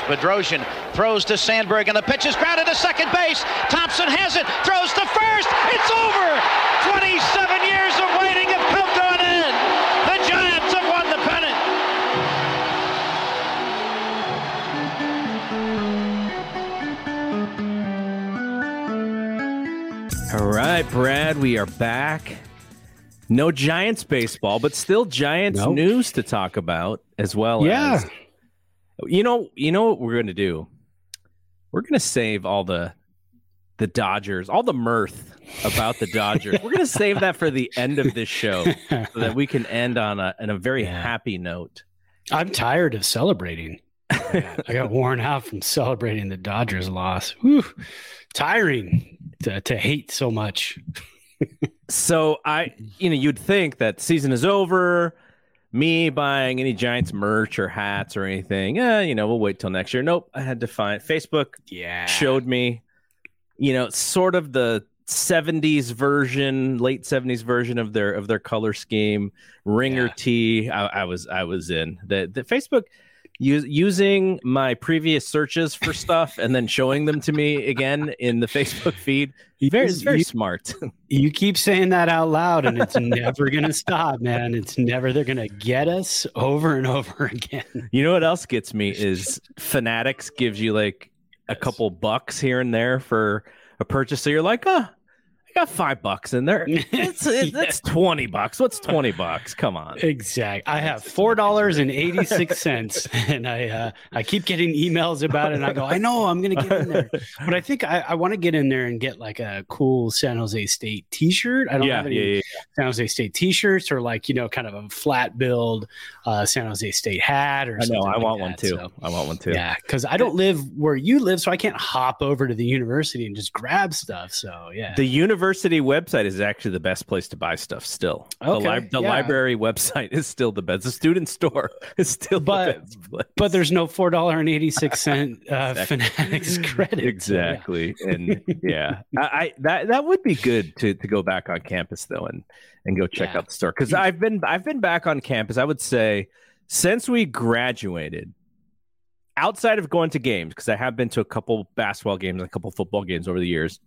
Bedrosian throws to Sandberg, and the pitch is grounded to second base. Thompson has it, throws to first. It's over. 27 years of waiting have come to an end. The Giants have won the pennant. All right, Brad, we are back. No Giants baseball, but still Giants Nope. news to talk about as well Yeah. as you know, you know what we're going to do? We're going to save all the the Dodgers, all the mirth about the Dodgers. we're going to save that for the end of this show so that we can end on a on a very Yeah. happy note. I'm tired of celebrating. I got, I got worn out from celebrating the Dodgers loss. Whew. Tiring to, to hate so much. So I, you know, you'd think that season is over. Me buying any Giants merch or hats or anything, eh, you know, we'll wait till next year. Nope, I had to find Facebook Yeah. showed me, you know, sort of the '70s version, late '70s version of their of their color scheme, ringer Yeah. tee. I, I was I was in the the Facebook. U- Using my previous searches for stuff and then showing them to me again in the Facebook feed, very, it's very You- smart. You keep saying that out loud, and it's never going to stop, man. It's never, they're going to get us over and over again. You know what else gets me is Fanatics gives you like a couple bucks here and there for a purchase. So you're like, oh, I got five bucks in there. It's, it, That's 20 bucks. What's 20 bucks? Come on. Exactly. I have four dollars and eighty six cents, and I uh, I keep getting emails about it. And I go, I know I'm gonna get in there, but I think I, I want to get in there and get like a cool San Jose State T-shirt. I don't Yeah, have any yeah, yeah. San Jose State T-shirts or like you know kind of a flat build uh, San Jose State hat or I know. something I like want one too. So, I want one too. yeah, because I don't live where you live, so I can't hop over to the university and just grab stuff. So yeah, The university website is actually the best place to buy stuff still. Okay, the, li- the yeah. library website is still the best. The student store is still But- the best place. but there's no four dollar and eighty six cent uh, Exactly. fanatics credit. So, yeah. exactly and yeah I, I that that would be good to to go back on campus though and and go check Yeah. out the store because i've been i've been back on campus i would say since we graduated outside of going to games because i have been to a couple basketball games and a couple football games over the years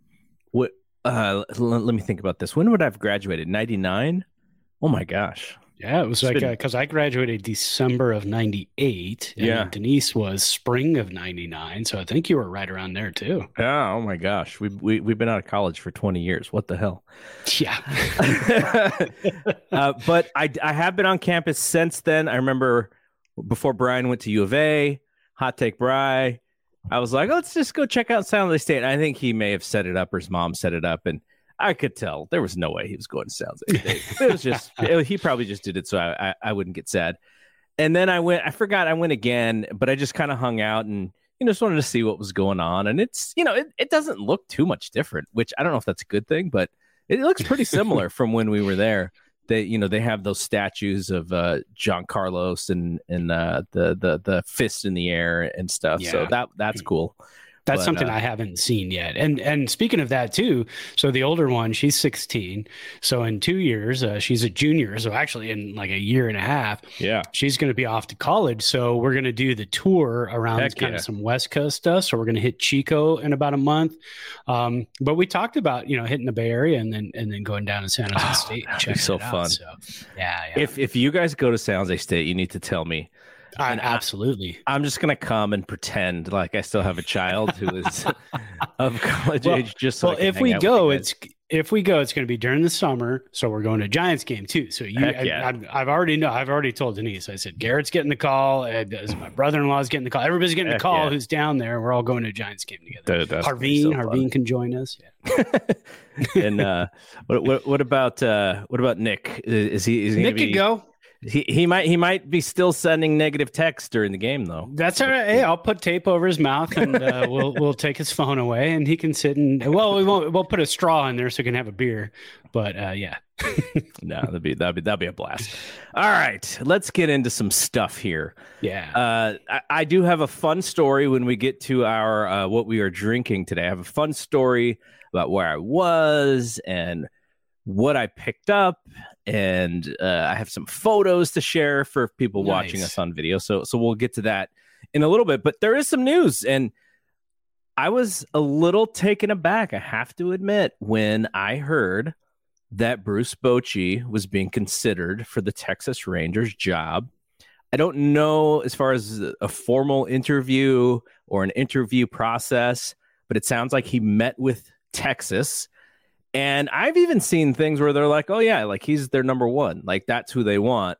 what uh l- let me think about this when would i have graduated 99 oh my gosh Yeah, it was It's like been- because I graduated December of '98, and Yeah. Denise was spring of '99, so I think you were right around there too. yeah oh my gosh we, we, we've been out of college for 20 years what the hell Yeah, uh, but I, I have been on campus since then. I remember before Brian went to U of A, hot take Bry. I was like, let's just go check out San Jose State. I think he may have set it up or his mom set it up. And I could tell there was no way he was going to San Jose State. It was just, it- he probably just did it so I, I, I wouldn't get sad. And then I went, I forgot I went again, but I just kind of hung out and, you know, just wanted to see what was going on. And it's, you know, it, it doesn't look too much different, which I don't know if that's a good thing, but it looks pretty similar from when we were there. They, you know, they have those statues of uh, John Carlos and and uh, the the the fist in the air and stuff. So that that's cool. That's But, something uh, I haven't seen yet. And and speaking of that too, so the older one, she's 16. So in two years, uh, she's a junior. So actually, in like a year and a half, Yeah. she's going to be off to college. So we're going to do the tour around Heck kind yeah. of some West Coast stuff. So we're going to hit Chico in about a month. Um, but we talked about you know hitting the Bay Area and then and then going down to San Jose Oh, State. and so it out. fun. So yeah, yeah. If if you guys go to San Jose State, you need to tell me. I, and absolutely. I'm just gonna come and pretend like I still have a child who is of college Well- age. Just so well, if we go, it's if we go, it's going to be during the summer. So we're going to Giants game too. So you, Heck I, yeah. I've, I've already know. I've already told Denise. I said Garrett's getting the call. And uh, my brother-in-law's getting the call. Everybody's getting Heck the call. yeah. Who's down there? We're all going to Giants game together. Dude, that's Harveen, so. Harveen can join us. Yeah. and uh, what, what what about uh, what about Nick? Is he is he Nick gonna could go. He he might he might be still sending negative texts during the game though. That's all right. Hey, I'll put tape over his mouth and uh, we'll we'll take his phone away and he can sit and well we won't we'll put a straw in there so he can have a beer. But uh, yeah, No, that'd be that'd be that'd be a blast. All right, let's get into some stuff here. yeah. Uh, I, I do have a fun story when we get to our uh, what we are drinking today. I have a fun story about where I was and what I picked up, and uh, I have some photos to share for people watching us on video. So so we'll get to that in a little bit. But there is some news, and I was a little taken aback. I have to admit when I heard that Bruce Bochy was being considered for the Texas Rangers job. I don't know as far as a formal interview or an interview process, but it sounds like he met with Texas. And I've even seen things where they're like, "Oh yeah, like he's their number one, like that's who they want,"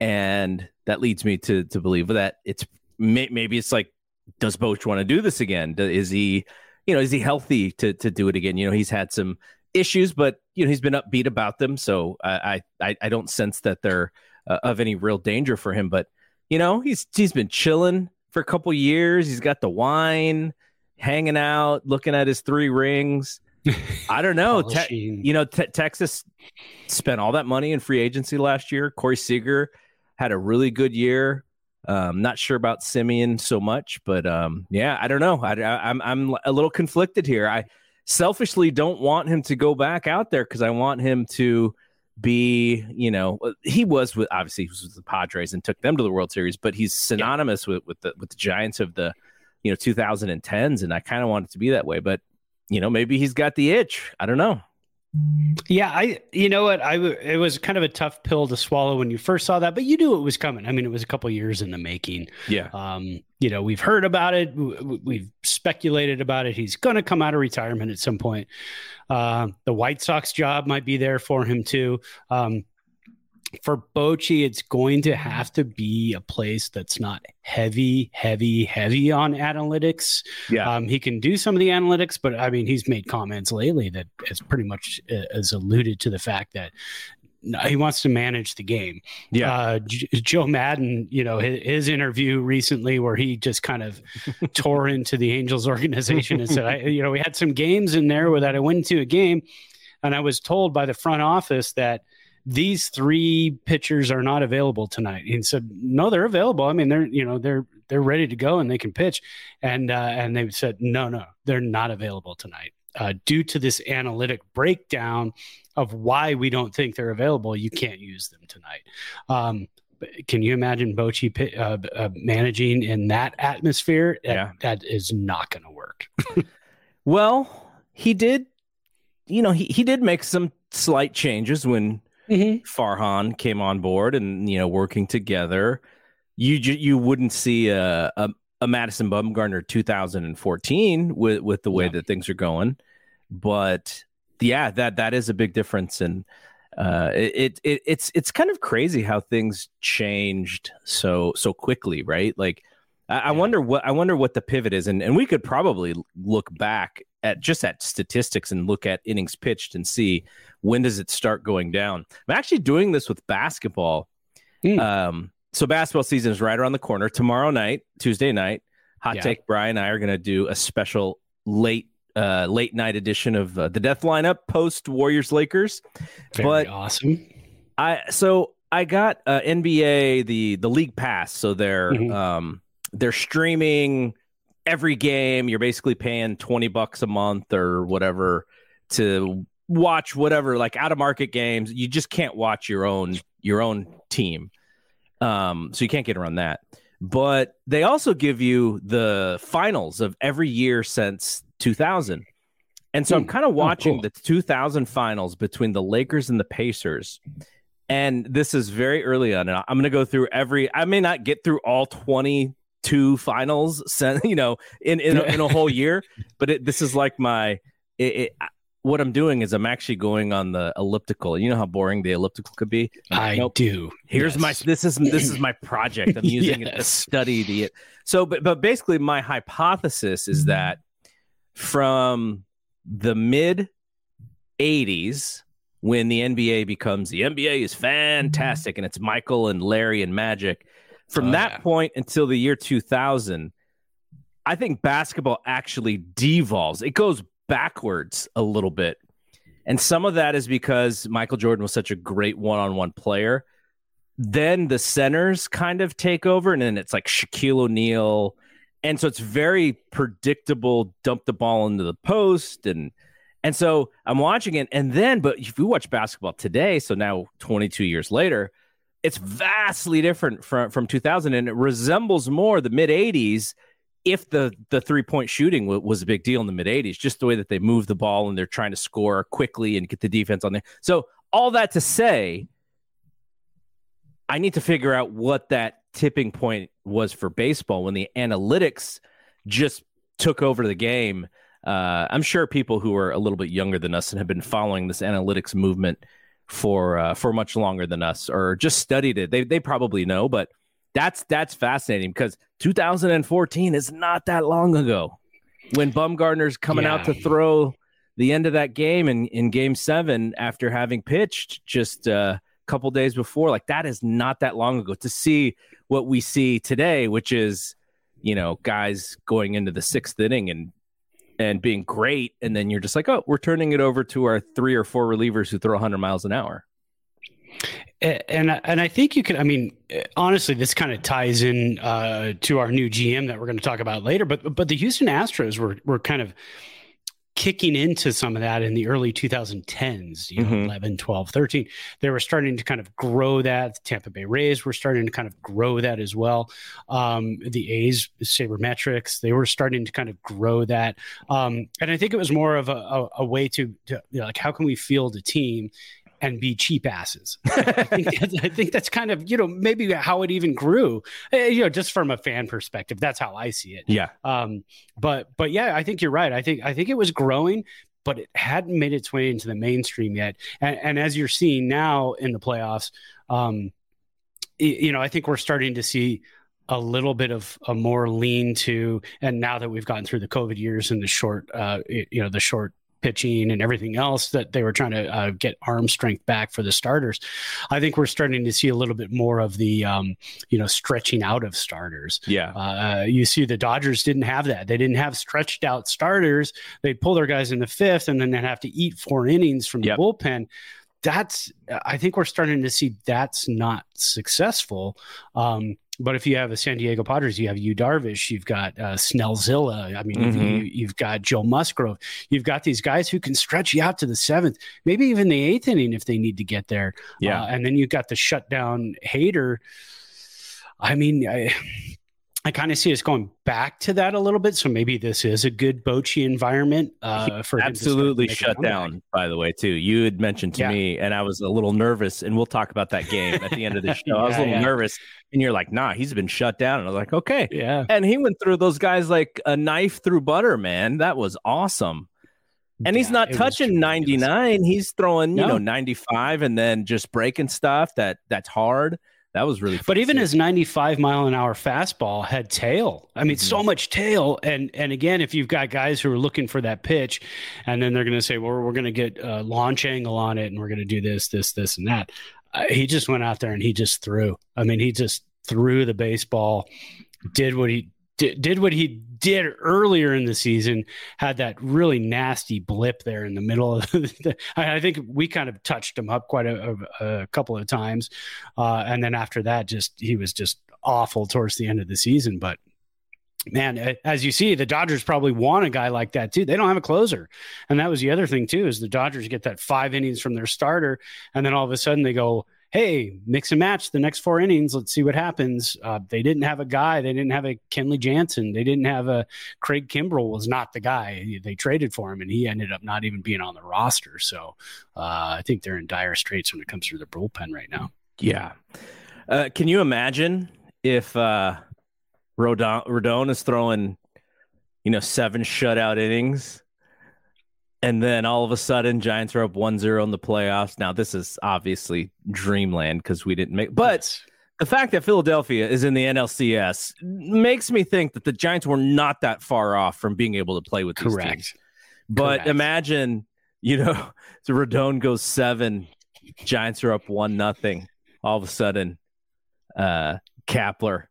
and that leads me to to believe that it's may, maybe it's like, does Boch want to do this again? Is he, you know, is he healthy to to do it again? You know, he's had some issues, but you know he's been upbeat about them, so I I I don't sense that they're uh, of any real danger for him. But you know, he's he's been chilling for a couple years. He's got the wine, hanging out, looking at his three rings. I don't know. Te- you know, te- Texas spent all that money in free agency last year. Corey Seager had a really good year. Um, not sure about Semien so much, but um, yeah, I don't know. I, I, I'm I'm a little conflicted here. I selfishly don't want him to go back out there because I want him to be, you know, he was with obviously he was with the Padres and took them to the World Series, but he's synonymous with with the with the Giants of the you know 2010s, and I kind of want it to be that way, but you know maybe he's got the itch. I don't know. Yeah, I you know what I w- it was kind of a tough pill to swallow when you first saw that, but you knew it was coming. I mean, it was a couple years in the making. Yeah, Um, you know, we've heard about it, we've speculated about it. He's going to come out of retirement at some point. Uh, the White Sox job might be there for him too. Um, for Bochy, it's going to have to be a place that's not heavy, heavy, heavy on analytics. yeah. Um, he can do some of the analytics, but I mean, he's made comments lately that has pretty much uh, has alluded to the fact that he wants to manage the game. Yeah. Uh, J- Joe Maddon, you know, his, his interview recently where he just kind of tore into the Angels organization and said, I, you know, we had some games in there where that I went to a game and I was told by the front office that these three pitchers are not available tonight. And said, no, they're available. I mean, they're, you know, they're, they're ready to go and they can pitch. And, uh, and they said, no, no, they're not available tonight. Uh, due to this analytic breakdown of why we don't think they're available, you can't use them tonight. Um, can you imagine Bochy uh, uh, managing in that atmosphere? That, Yeah. that is not going to work. Well, he did, you know, he, he did make some slight changes when Farhan came on board and, you know, working together. You you wouldn't see a, a, a Madison Bumgarner 2014 with, with the way Yeah. that things are going. But yeah, that that is a big difference. And uh, it, it it's it's kind of crazy how things changed so so quickly, right? Like I, I wonder what I wonder what the pivot is, and and we could probably look back at just at statistics and look at innings pitched and see when does it start going down. I'm actually doing this with basketball. Hmm. Um, so basketball season is right around the corner. Tomorrow night, Tuesday night, Hot Yeah. Take Brian and I are going to do a special late uh late night edition of uh, the Death Lineup post Warriors Lakers. Very But- awesome. I so I got uh, NBA the the league pass, so they're Mhm. um they're streaming every game. You're basically paying 20 bucks a month or whatever to watch whatever like out of market games. You just can't watch your own your own team. Um so you can't get around that. But they also give you the finals of every year since 2000 and so i'm Hmm. kind of Oh, watching cool. the 2000 finals between the lakers and the pacers. And this is very early on and i'm going to go through every i may not get through all 22 finals you know in in a, in a whole year. But it, this is like my it, it, what i'm doing is i'm actually going on the elliptical. You know how boring the elliptical could be? I Nope. do. here's my this is this is my project. I'm using it to study the so but but basically my hypothesis is mm-hmm. that from the mid 80s when the nba becomes the nba is mm-hmm. fantastic and it's michael and larry and magic from Oh, that yeah. point until the year 2000 i think basketball actually devolves it goes backwards a little bit and some of that is because michael jordan was such a great one-on-one player then the centers kind of take over, and then it's like Shaquille O'Neal, and so it's very predictable. Dump the ball into the post, and and so I'm watching it, and then but if you watch basketball today, so now 22 years later, it's vastly different from from 2000, and it resembles more the mid 80s. If the the three point shooting w- was a big deal in the mid 80s, just the way that they move the ball and they're trying to score quickly and get the defense on there. So all that to say, I need to figure out what that tipping point was for baseball when the analytics just took over the game. Uh, I'm sure people who are a little bit younger than us and have been following this analytics movement for uh, for much longer than us, or just studied it. They they probably know, but that's that's fascinating because 2014 is not that long ago when Bumgarner's coming out to throw the end of that game in, in game seven after having pitched just uh, a couple days before. Like that is not that long ago to see what we see today, which is, you know, guys going into the sixth inning and and being great. And then you're just like, oh, we're turning it over to our three or four relievers who throw 100 miles an hour. And and I think you can. I mean, honestly, this kind of ties in uh, to our new GM that we're going to talk about later. But but the Houston Astros were were kind of kicking into some of that in the early 2010s, you know, Mhm. 11, 12, 13. They were starting to kind of grow that. The Tampa Bay Rays were starting to kind of grow that as well. Um, the A's, Sabermetrics, they were starting to kind of grow that. Um, and I think it was more of a, a, a way to, to you know, like, how can we field a team and be cheap asses? I think, I think that's kind of, you know, maybe how it even grew, Eh, you know, just from a fan perspective. That's how I see it. Yeah. Um, but but yeah, I think you're right. I think I think it was growing, but it hadn't made its way into the mainstream yet. And, and as you're seeing now in the playoffs, um, you know, I think we're starting to see a little bit of a more lean to, and now that we've gotten through the COVID years and the short, uh, you know, the short pitching and everything else that they were trying to uh, get arm strength back for the starters. I think we're starting to see a little bit more of the, um, you know, stretching out of starters. Yeah. Uh, you see, the Dodgers didn't have that. They didn't have stretched out starters. They'd pull their guys in the fifth, and then they'd have to eat four innings from Yep. the bullpen. That's, I think we're starting to see that's not successful. Um, but if you have a San Diego Padres, you have Yu Darvish, you've got uh, Snellzilla. I mean, Mhm. you, you've got Joe Musgrove. You've got these guys who can stretch you out to the seventh, maybe even the eighth inning if they need to get there. Yeah. Uh, and then you've got the shutdown Hader. I mean, I, I kind of see us going back to that a little bit. So maybe this is a good Bochy environment uh, for absolutely to make a shut down by the way too you had mentioned to Yeah. me and i was a little nervous and we'll talk about that game at the end of the show i was a little yeah. nervous and you're like nah he's been shut down and i was like okay Yeah. and he went through those guys like a knife through butter man that was awesome and he's not touching 99 he's throwing you No. know 95 and then just breaking stuff that that's hard that was really But even his 95 mile an hour fastball had tail. I mean, Mhm. so much tail. And and again, if you've got guys who are looking for that pitch, and then they're going to say, "Well, we're going to get a launch angle on it, and we're going to do this, this, this, and that," uh, he just went out there and he just threw. I mean, he just threw the baseball, did what he did, what he did earlier in the season. Had that really nasty blip there in the middle of the. I I think we kind of touched him up quite a, a, a couple of times. Uh, and then after that, just he was just awful towards the end of the season. But man, as you see, the Dodgers probably want a guy like that too. They don't have a closer. And that was the other thing too, is the Dodgers get that five innings from their starter. And then all of a sudden they go, Hey, mix and match the next four innings. Let's see what happens. Uh, they didn't have a guy. They didn't have a Kenley Jansen. They didn't have a Craig Kimbrel was not the guy. They traded for him and he ended up not even being on the roster. So uh, I think they're in dire straits when it comes to their bullpen right now. Yeah. Uh, can you imagine if, uh, Rodon, Rodon is throwing, you know, seven shutout innings. And then all of a sudden, Giants are up 1 0 in the playoffs. Now, this is obviously dreamland because we didn't make, but the fact that Philadelphia is in the NLCS makes me think that the Giants were not that far off from being able to play with these Correct. teams. But Correct. imagine, you know, so Rodon goes seven, Giants are up one nothing. All of a sudden, uh, Kapler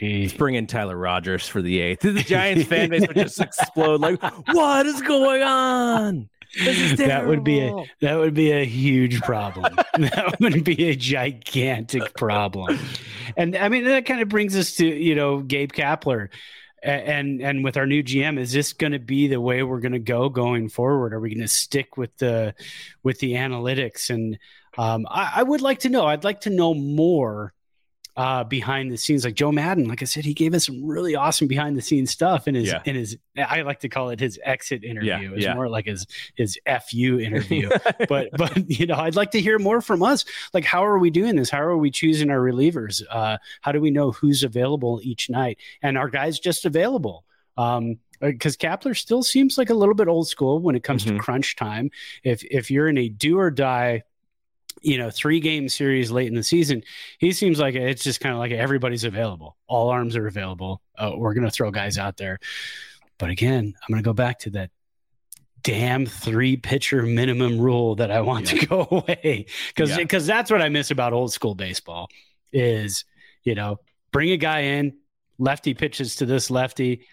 Let's bring in Tyler Rogers for the eighth. The Giants fan base would just explode like, what is going on? This is that would be a that would be a huge problem. that would be a gigantic problem. And I mean that kind of brings us to you know Gabe Kapler. And and with our new GM, is this going to be the way we're going to go going forward? Are we going to stick with the with the analytics? And um, I, I would like to know. I'd like to know more uh, behind the scenes. Like Joe Maddon, like I said, he gave us some really awesome behind the scenes stuff in his Yeah. in his. I like to call it his exit interview. it's yeah. more like his his fu interview. but but you know, I'd like to hear more from us. Like, how are we doing this? How are we choosing our relievers? Uh, how do we know who's available each night? And are guys just available? Um, because Kapler still seems like a little bit old school when it comes Mhm. to crunch time. If if you're in a do or die, you know, three game series late in the season, he seems like it's just kind of like everybody's available. All arms are available. Uh, we're gonna throw guys out there. But again, I'm gonna go back to that damn three pitcher minimum rule that I want to go away because Yeah. because that's what I miss about old school baseball is you know bring a guy in lefty pitches to this lefty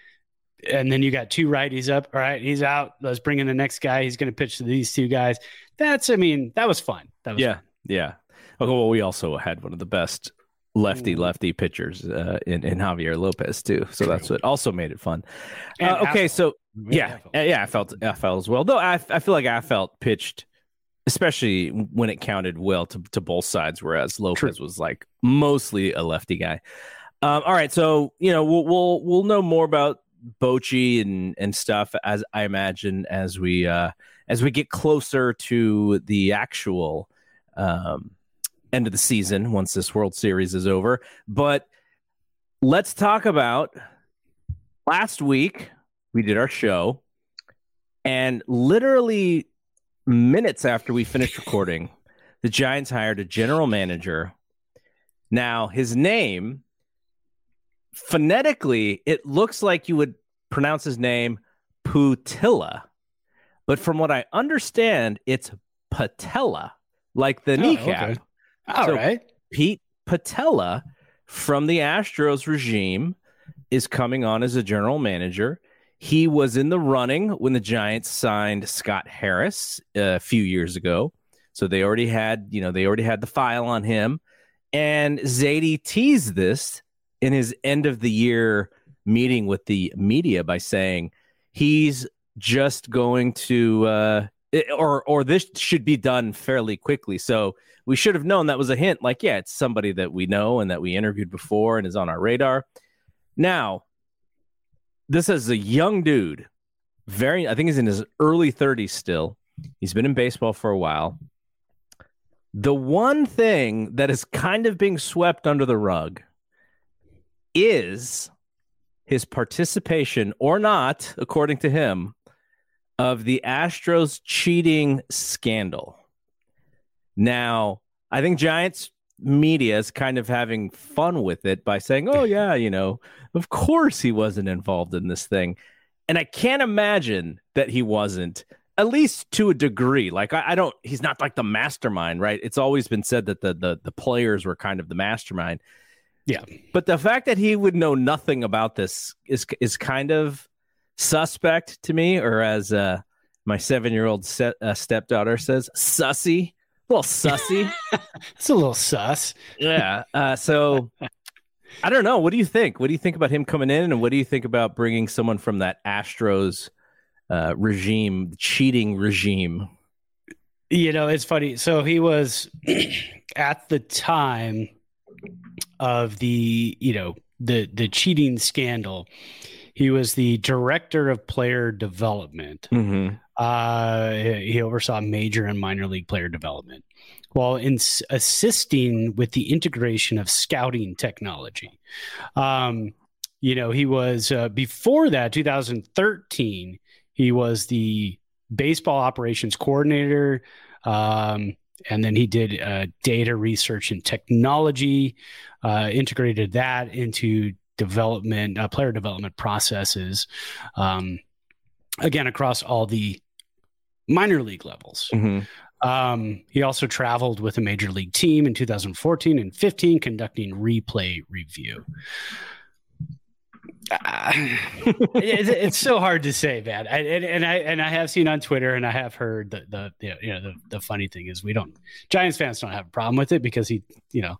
and then you got two righties up all right he's out let's bring in the next guy he's going to pitch to these two guys that's I mean that was fun that was yeah, yeah. Okay, well, we also had one of the best lefty Mm. lefty pitchers uh, in, in Javier Lopez too. So that's what also made it fun. Uh, okay, so yeah, yeah, Affeldt I felt as well. Though I I feel like Affeldt pitched, especially when it counted well to, to both sides, whereas Lopez was like mostly a lefty guy. Um, all right, so you know we'll we'll we'll know more about Bochy and and stuff as I imagine as we uh as we get closer to the actual um end of the season once this World Series is over. But let's talk about last week we did our show and literally minutes after we finished recording the giants hired a general manager now his name phonetically it looks like you would pronounce his name putilla but from what i understand it's patella like the Oh, kneecap okay. All right. so- Pete Patella from the Astros regime is coming on as a general manager. He was in the running when the Giants signed Scott Harris uh, a few years ago. So they already had, you know, they already had the file on him. And Zaidi teased this in his end of the year meeting with the media by saying he's just going to uh or or this should be done fairly quickly. So we should have known that was a hint. Like, yeah, it's somebody that we know and that we interviewed before and is on our radar. Now, this is a young dude, very, I think he's in his early 30s still. He's been in baseball for a while. The one thing that is kind of being swept under the rug is his participation or not, according to him, of the Astros cheating scandal. Now, I think Giants media is kind of having fun with it by saying, oh, yeah, you know, of course he wasn't involved in this thing. And I can't imagine that he wasn't, at least to a degree. Like, I, I don't, he's not like the mastermind, right? It's always been said that the, the, the players were kind of the mastermind. Yeah. But the fact that he would know nothing about this is, is kind of suspect to me, or as uh, my seven year old se- uh, stepdaughter says, sussy. A little sussy. It's a little sus. yeah. Uh, so I don't know. What do you think? What do you think about him coming in, and what do you think about bringing someone from that Astros uh, regime, cheating regime? You know, it's funny. So he was at the time of the, you know, the the cheating scandal. He was the director of player development. Mm-hmm. Uh, he oversaw major and minor league player development while in assisting with the integration of scouting technology. Um, you know, he was uh, before that, 2013, he was the baseball operations coordinator. Um, and then he did uh, data research and technology, uh, integrated that into development, uh, player development processes, um, again, across all the minor league levels. Mm-hmm. Um, he also traveled with a major league team in 2014 and 15, conducting replay review. Uh, it's, it's, so hard to say, man. I, and, and, I and I have seen on Twitter, and I have heard the the you know the, the funny thing is we don't Giants fans don't have a problem with it because he you know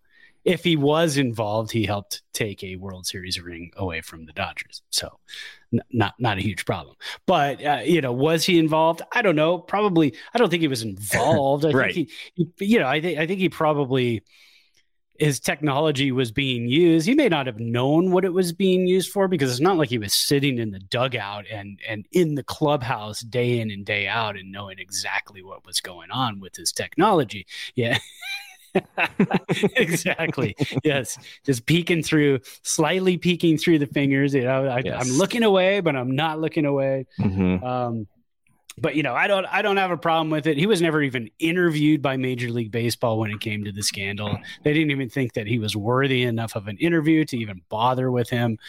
if he was involved, he helped take a World Series ring away from the Dodgers. So, n- not not a huge problem. But uh, you know, was he involved? I don't know. Probably. I don't think he was involved. I right. think he, he, you know, I think I think he probably his technology was being used. He may not have known what it was being used for because it's not like he was sitting in the dugout and and in the clubhouse day in and day out and knowing exactly what was going on with his technology. Yeah. exactly. yes. Just peeking through, slightly peeking through the fingers. You know, I, am looking away, but I'm not looking away. Mm-hmm. Um, but you know, I don't I don't have a problem with it. He was never even interviewed by Major League Baseball when it came to the scandal. They didn't even think that he was worthy enough of an interview to even bother with him.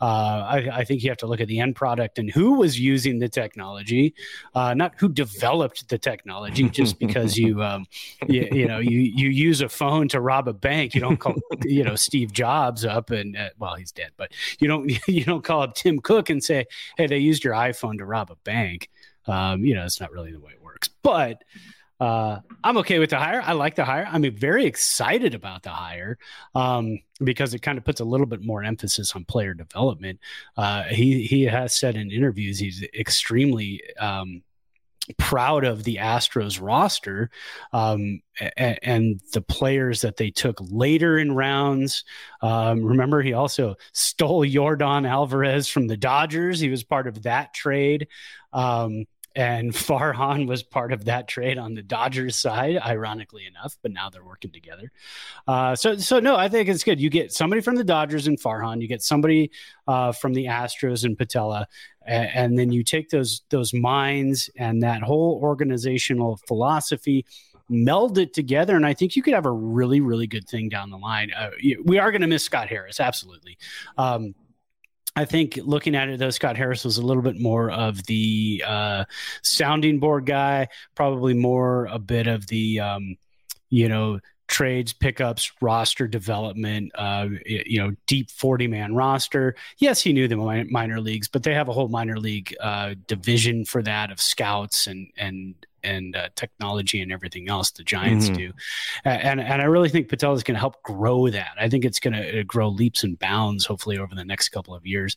Uh, I, I, think you have to look at the end product and who was using the technology, uh, not who developed the technology. Just because you, um, you, you know you you use a phone to rob a bank, you don't call you know Steve Jobs up and uh, well he's dead, but you don't you don't call up Tim Cook and say, hey, they used your iPhone to rob a bank. Um, you know, it's not really the way it works. But uh, I'm okay with the hire. I like the hire. I'm very excited about the hire um, because it kind of puts a little bit more emphasis on player development. Uh, he he has said in interviews he's extremely um, proud of the Astros roster um, and, and, the players that they took later in rounds. Um, remember, he also stole Yordan Alvarez from the Dodgers. He was part of that trade. Um, and Farhan was part of that trade on the Dodgers side, ironically enough. But now they're working together. Uh, so, so no, I think it's good. You get somebody from the Dodgers and Farhan. You get somebody uh, from the Astros and Patella, and, and then you take those those minds and that whole organizational philosophy meld it together and i think you could have a really really good thing down the line uh, we are going to miss scott harris absolutely um, I think looking at it, though, Scott Harris was a little bit more of the uh, sounding board guy, probably more a bit of the, um, you know, trades, pickups, roster development, uh, you know, deep 40 man roster. Yes, he knew the minor leagues, but they have a whole minor league uh, division for that of scouts and, and, and uh, technology and everything else the Giants mm-hmm. do, and and I really think Patel is going to help grow that. I think it's going to uh, grow leaps and bounds, hopefully over the next couple of years.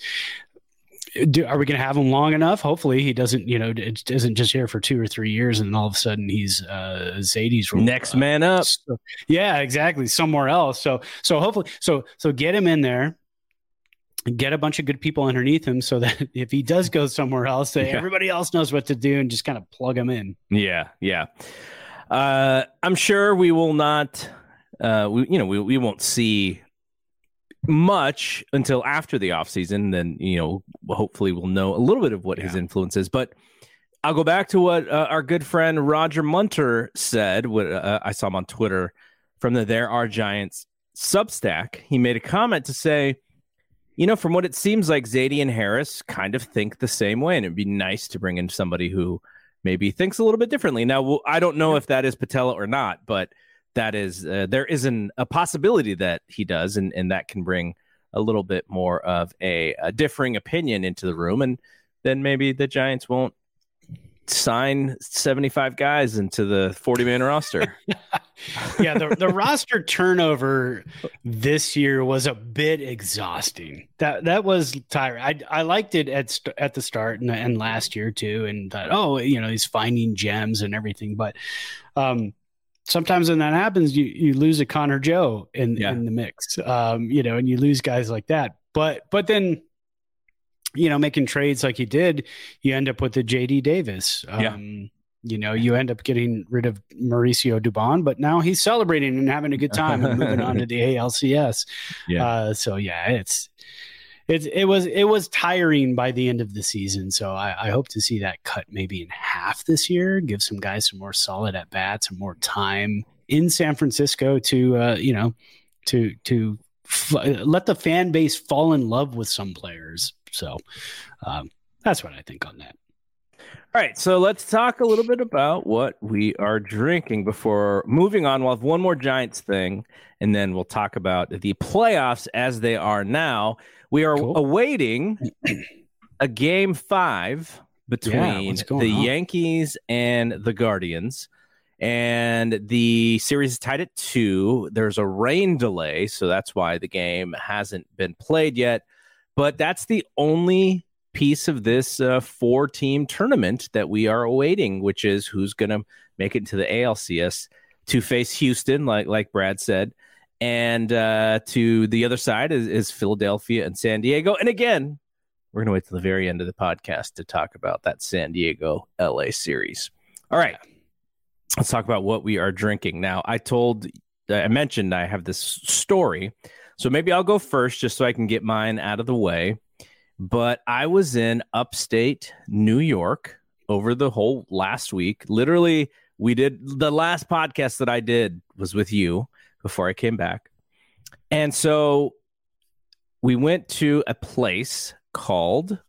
Do, are we going to have him long enough? Hopefully, he doesn't. You know, it isn't just here for two or three years, and all of a sudden he's uh, Zaidi's next uh, man up. So, yeah, exactly. Somewhere else. So, so hopefully, so so get him in there get a bunch of good people underneath him so that if he does go somewhere else, yeah. everybody else knows what to do and just kind of plug him in. Yeah, yeah. Uh, I'm sure we will not. Uh, we you know we we won't see much until after the offseason. Then you know hopefully we'll know a little bit of what yeah. his influence is. But I'll go back to what uh, our good friend Roger Munter said. What uh, I saw him on Twitter from the There Are Giants Substack. He made a comment to say you know, from what it seems like, Zaidi and Harris kind of think the same way, and it'd be nice to bring in somebody who maybe thinks a little bit differently. Now, I don't know if that is Patella or not, but that is uh, there is an, a possibility that he does, and and that can bring a little bit more of a, a differing opinion into the room, and then maybe the Giants won't sign 75 guys into the 40 man roster. yeah, the, the roster turnover this year was a bit exhausting. That that was tiring. I I liked it at st- at the start and, and last year too, and thought, oh, you know, he's finding gems and everything. But um, sometimes when that happens, you you lose a Connor Joe in Yeah. in the mix. Um, you know, and you lose guys like that. But but then you know, making trades like he did, you end up with the JD Davis. Um, Yeah. You know, you end up getting rid of Mauricio Dubon, but now he's celebrating and having a good time and moving on to the ALCS. Yeah. Uh, so yeah, it's it's it was it was tiring by the end of the season. So I, I hope to see that cut maybe in half this year. Give some guys some more solid at bats and more time in San Francisco to uh, you know to to f- let the fan base fall in love with some players. So um, that's what I think on that. All right, so let's talk a little bit about what we are drinking before moving on. We'll have one more Giants thing, and then we'll talk about the playoffs as they are now. We are Cool. awaiting a game five between going the on? Yankees and the Guardians. And the series is tied at two. There's a rain delay, so that's why the game hasn't been played yet. But that's the only piece of this uh, four team tournament that we are awaiting, which is who's going to make it to the ALCS to face Houston, like like Brad said, and uh, to the other side is, is Philadelphia and San Diego. And again, we're going to wait till the very end of the podcast to talk about that San Diego LA series. All right, let's talk about what we are drinking now. I told, I mentioned I have this story, so maybe I'll go first just so I can get mine out of the way but I was in upstate New York over the whole last week. Literally, we did the last podcast that I did was with you before I came back. And so we went to a place called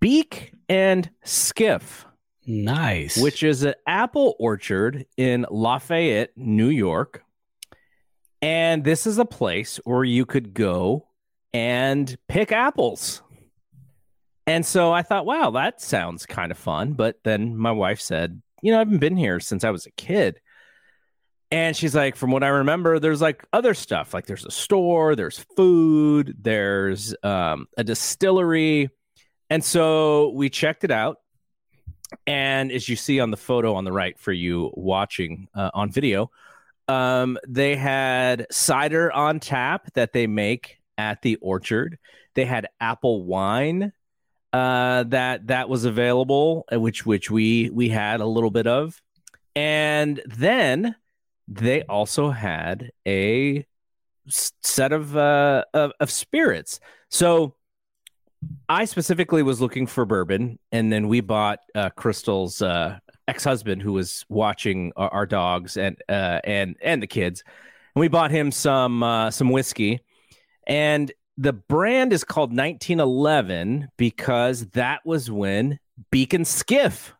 Beak and Skiff, Nice. which is an apple orchard in Lafayette, New York. And this is a place where you could go and pick apples. And so I thought, wow, that sounds kind of fun. But then my wife said, you know, I haven't been here since I was a kid. And she's like, from what I remember, there's like other stuff. Like there's a store, there's food, there's um, a distillery. And so we checked it out. And as you see on the photo on the right for you watching uh, on video, um, they had cider on tap that they make at the orchard. They had apple wine uh, that that was available, uh, which which we we had a little bit of, and then they also had a set of uh, of, of spirits. So I specifically was looking for bourbon, and then we bought uh, Crystal's uh, ex-husband, who was watching our, our dogs and uh, and and the kids, and we bought him some uh, some whiskey, and the brand is called 1911 because that was when Beak and Skiff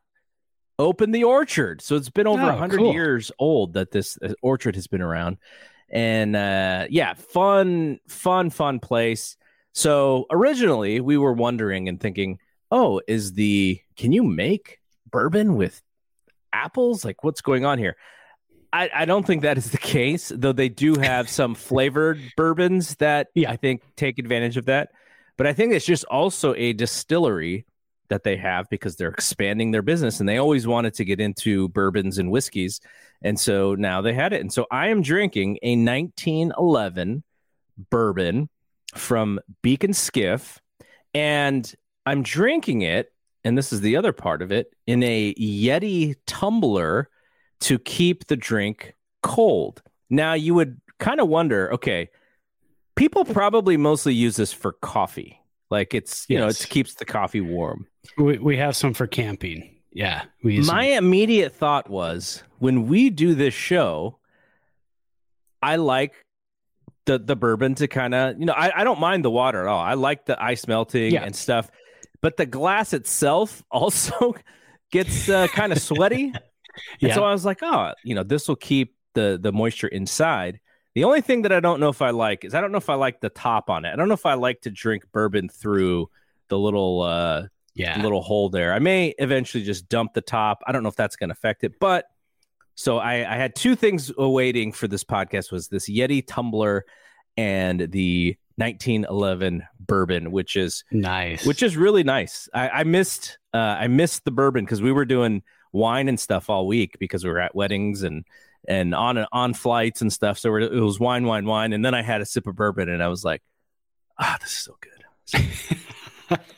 opened the orchard. So it's been over a Oh, 100 cool. years old that this uh, orchard has been around. And uh, yeah, fun, fun, fun place. So originally we were wondering and thinking, oh, is the can you make bourbon with apples? Like what's going on here? I, I don't think that is the case, though they do have some flavored bourbons that Yeah. I think take advantage of that. But I think it's just also a distillery that they have because they're expanding their business and they always wanted to get into bourbons and whiskeys. And so now they had it. And so I am drinking a 1911 bourbon from Beak and Skiff. And I'm drinking it, and this is the other part of it, in a Yeti tumbler to keep the drink cold. Now, you would kind of wonder okay, people probably mostly use this for coffee. Like it's, you know, it keeps the coffee warm. we, we have some for camping. Yeah. We use My immediate thought was when we do this show, I like the the bourbon to kind of, you know, I, I don't mind the water at all. I like the ice melting Yeah. and stuff, but the glass itself also gets uh, kind of sweaty. And Yeah. so I was like, oh, you know, this will keep the the moisture inside. The only thing that I don't know if I like is I don't know if I like the top on it. I don't know if I like to drink bourbon through the little uh Yeah. little hole there. I may eventually just dump the top. I don't know if that's going to affect it, but so I, I had two things awaiting for this podcast was this Yeti tumbler and the 1911 bourbon, which is Nice. which is really nice. I, I missed uh, I missed the bourbon because we were doing wine and stuff all week because we were at weddings and and on on flights and stuff. So it was wine, wine, wine, and then I had a sip of bourbon and I was like, ah, this is so good.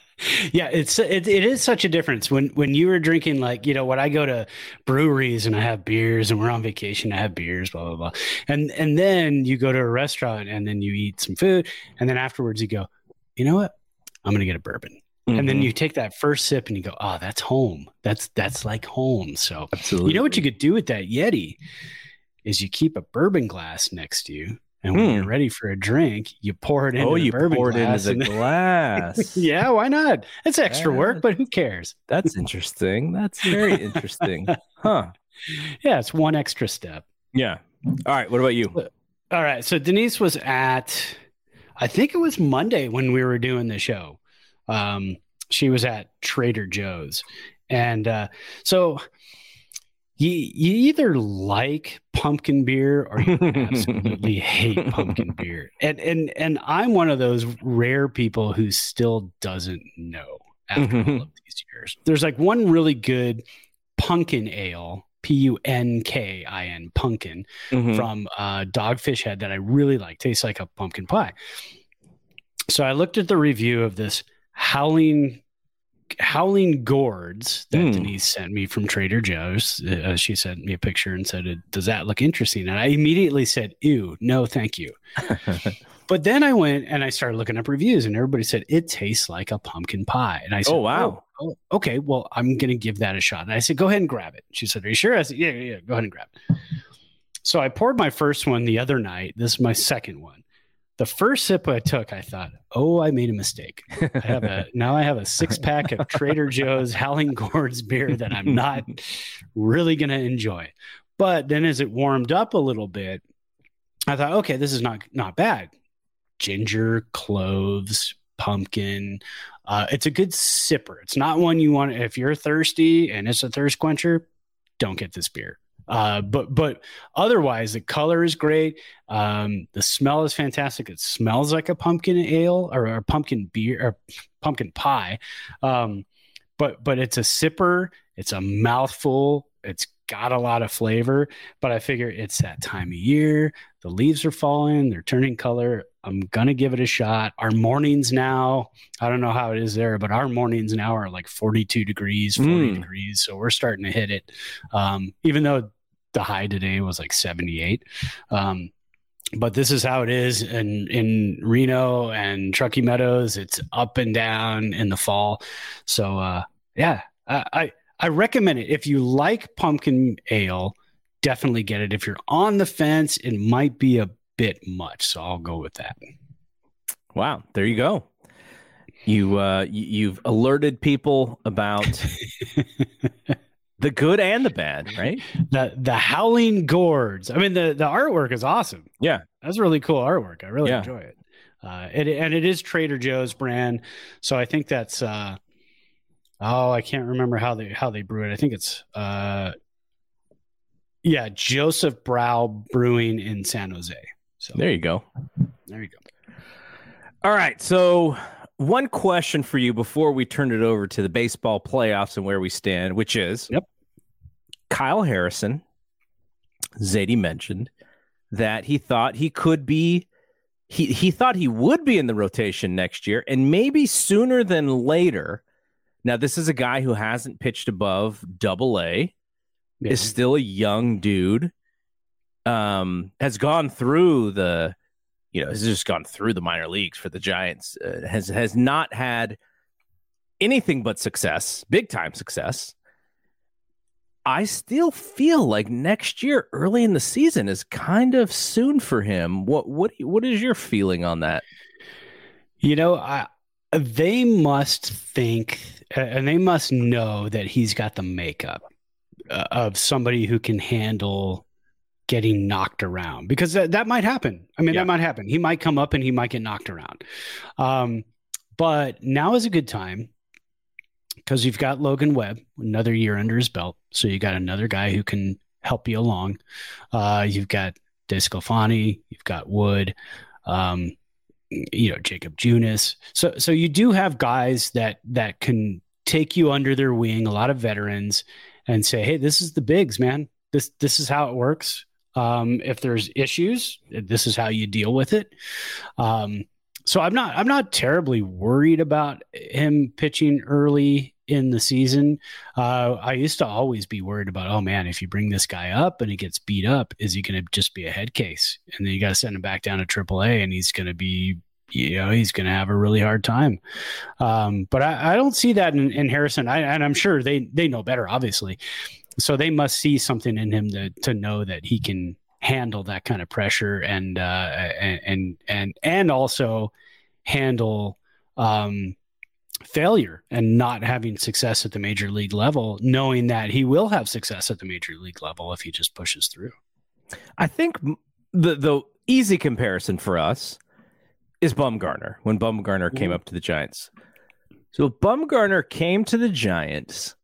yeah, it's it, it is such a difference. When when you were drinking like you know when I go to breweries and I have beers and we're on vacation I have beers blah blah blah. And and then you go to a restaurant and then you eat some food and then afterwards you go you know what? I'm gonna get a bourbon. And then Mhm. you take that first sip and you go oh that's home. That's that's like home. So absolutely you know what you could do with that Yeti is you keep a bourbon glass next to you and when Hmm. you're ready for a drink you pour it into oh the you poured glass into the and- glass. yeah, why not? It's extra Yeah. work, but who cares? That's interesting. That's very interesting. Huh. Yeah, it's one extra step. Yeah. All right. What about you? All right. So Denise was at, I think it was Monday when we were doing the show. Um, she was at Trader Joe's. And uh, so you, you either like pumpkin beer or you absolutely hate pumpkin beer. And, and, and I'm one of those rare people who still doesn't know after all of these years. There's like one really good pumpkin ale, P U N K I N, pumpkin Mhm. from uh, Dogfish Head that I really like. Tastes like a pumpkin pie. So I looked at the review of this howling howling gourds that Mm. Denise sent me from Trader Joe's. Uh, she sent me a picture and said, "Does that look interesting?" And I immediately said, "Ew, no, thank you." But then I went and I started looking up reviews, and everybody said it tastes like a pumpkin pie. And I said, Oh, wow. oh, okay, well, I'm going to give that a shot." And I said, "Go ahead and grab it." She said, "Are you sure?" I said, "Yeah, yeah, yeah. Go ahead and grab it." So I poured my first one the other night. This is my second one. The first sip I took, I thought, "Oh, I made a mistake. I have a now I have a six pack of Trader Joe's Howling Gourds beer that I'm not really going to enjoy." But then, as it warmed up a little bit, I thought, "Okay, this is not not bad." Ginger, cloves, pumpkin. Uh, it's a good sipper. It's not one you want if you're thirsty and it's a thirst quencher. Don't get this beer. Uh, but but otherwise, the color is great. Um, the smell is fantastic. It smells like a pumpkin ale or a pumpkin beer or pumpkin pie. Um, but but it's a sipper. It's a mouthful. It's got a lot of flavor. But I figure it's that time of year. The leaves are falling. They're turning color. I'm gonna give it a shot. Our mornings now, I don't know how it is there, but our mornings now are like 42 degrees, 40 Mm. degrees. So we're starting to hit it. Um, even though the high today was like 78. Um, but this is how it is in in Reno and Truckee Meadows. It's up and down in the fall. So uh, yeah, I, I I recommend it if you like pumpkin ale. Definitely get it. If you're on the fence, it might be a bit much. So I'll go with that. Wow, there you go. You uh you, you've alerted people about the good and the bad, right? the the Howling Gourds. I mean the the artwork is awesome. Yeah. that's really cool artwork. I really Yeah. enjoy it. Uh, it and it is Trader Joe's brand, so I think that's. Uh, oh, I can't remember how they how they brew it. I think it's. Uh, yeah, Joseph Brow Brewing in San Jose. So There you go. there you go. All right. So, one question for you before we turn it over to the baseball playoffs and where we stand, which is Yep. Kyle Harrison. Zaidi mentioned that he thought he could be, he, he thought he would be in the rotation next year and maybe sooner than later. Now, this is a guy who hasn't pitched above double A, Yeah. is still a young dude, um, has gone through the you know, has just gone through the minor leagues for the Giants, uh, has has not had anything but success, big time success. I still feel like next year, early in the season, is kind of soon for him. What what what is your feeling on that? You know, I, they must think and they must know that he's got the makeup uh, of somebody who can handle getting knocked around because that, that might happen. I mean, Yeah. that might happen. He might come up and he might get knocked around. Um, but now is a good time because you've got Logan Webb, another year under his belt. So you got another guy who can help you along. Uh, you've got DeSclafani, you've got Wood, um, you know Jakob Junis. So so you do have guys that that can take you under their wing. A lot of veterans and say, hey, this is the bigs, man. This this is how it works. Um, if there's issues, this is how you deal with it. Um, so I'm not I'm not terribly worried about him pitching early in the season. Uh, I used to always be worried about, oh man, if you bring this guy up and he gets beat up, is he going to just be a head case? And then you got to send him back down to AAA, and he's going to be, you know, he's going to have a really hard time. Um, but I, I, don't see that in, in Harrison, I, and I'm sure they they know better, obviously. So they must see something in him to to know that he can handle that kind of pressure and uh, and and and also handle um, failure and not having success at the major league level, knowing that he will have success at the major league level if he just pushes through. I think the the easy comparison for us is Bumgarner when Bumgarner came up to the Giants. So Bumgarner came to the Giants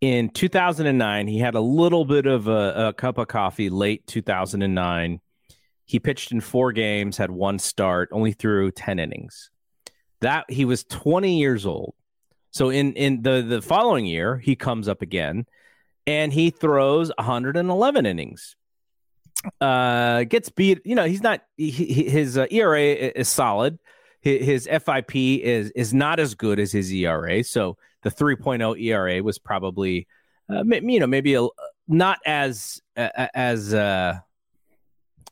in 2009. He had a little bit of a, a cup of coffee late 2009. He pitched in four games, had one start, only threw 10 innings that he was 20 years old. So in in the the following year, he comes up again and he throws 111 innings. Uh gets beat, you know, he's not he, his uh, ERA is solid. His, his FIP is is not as good as his ERA. So the 3.0 ERA was probably uh, you know, maybe a, not as as uh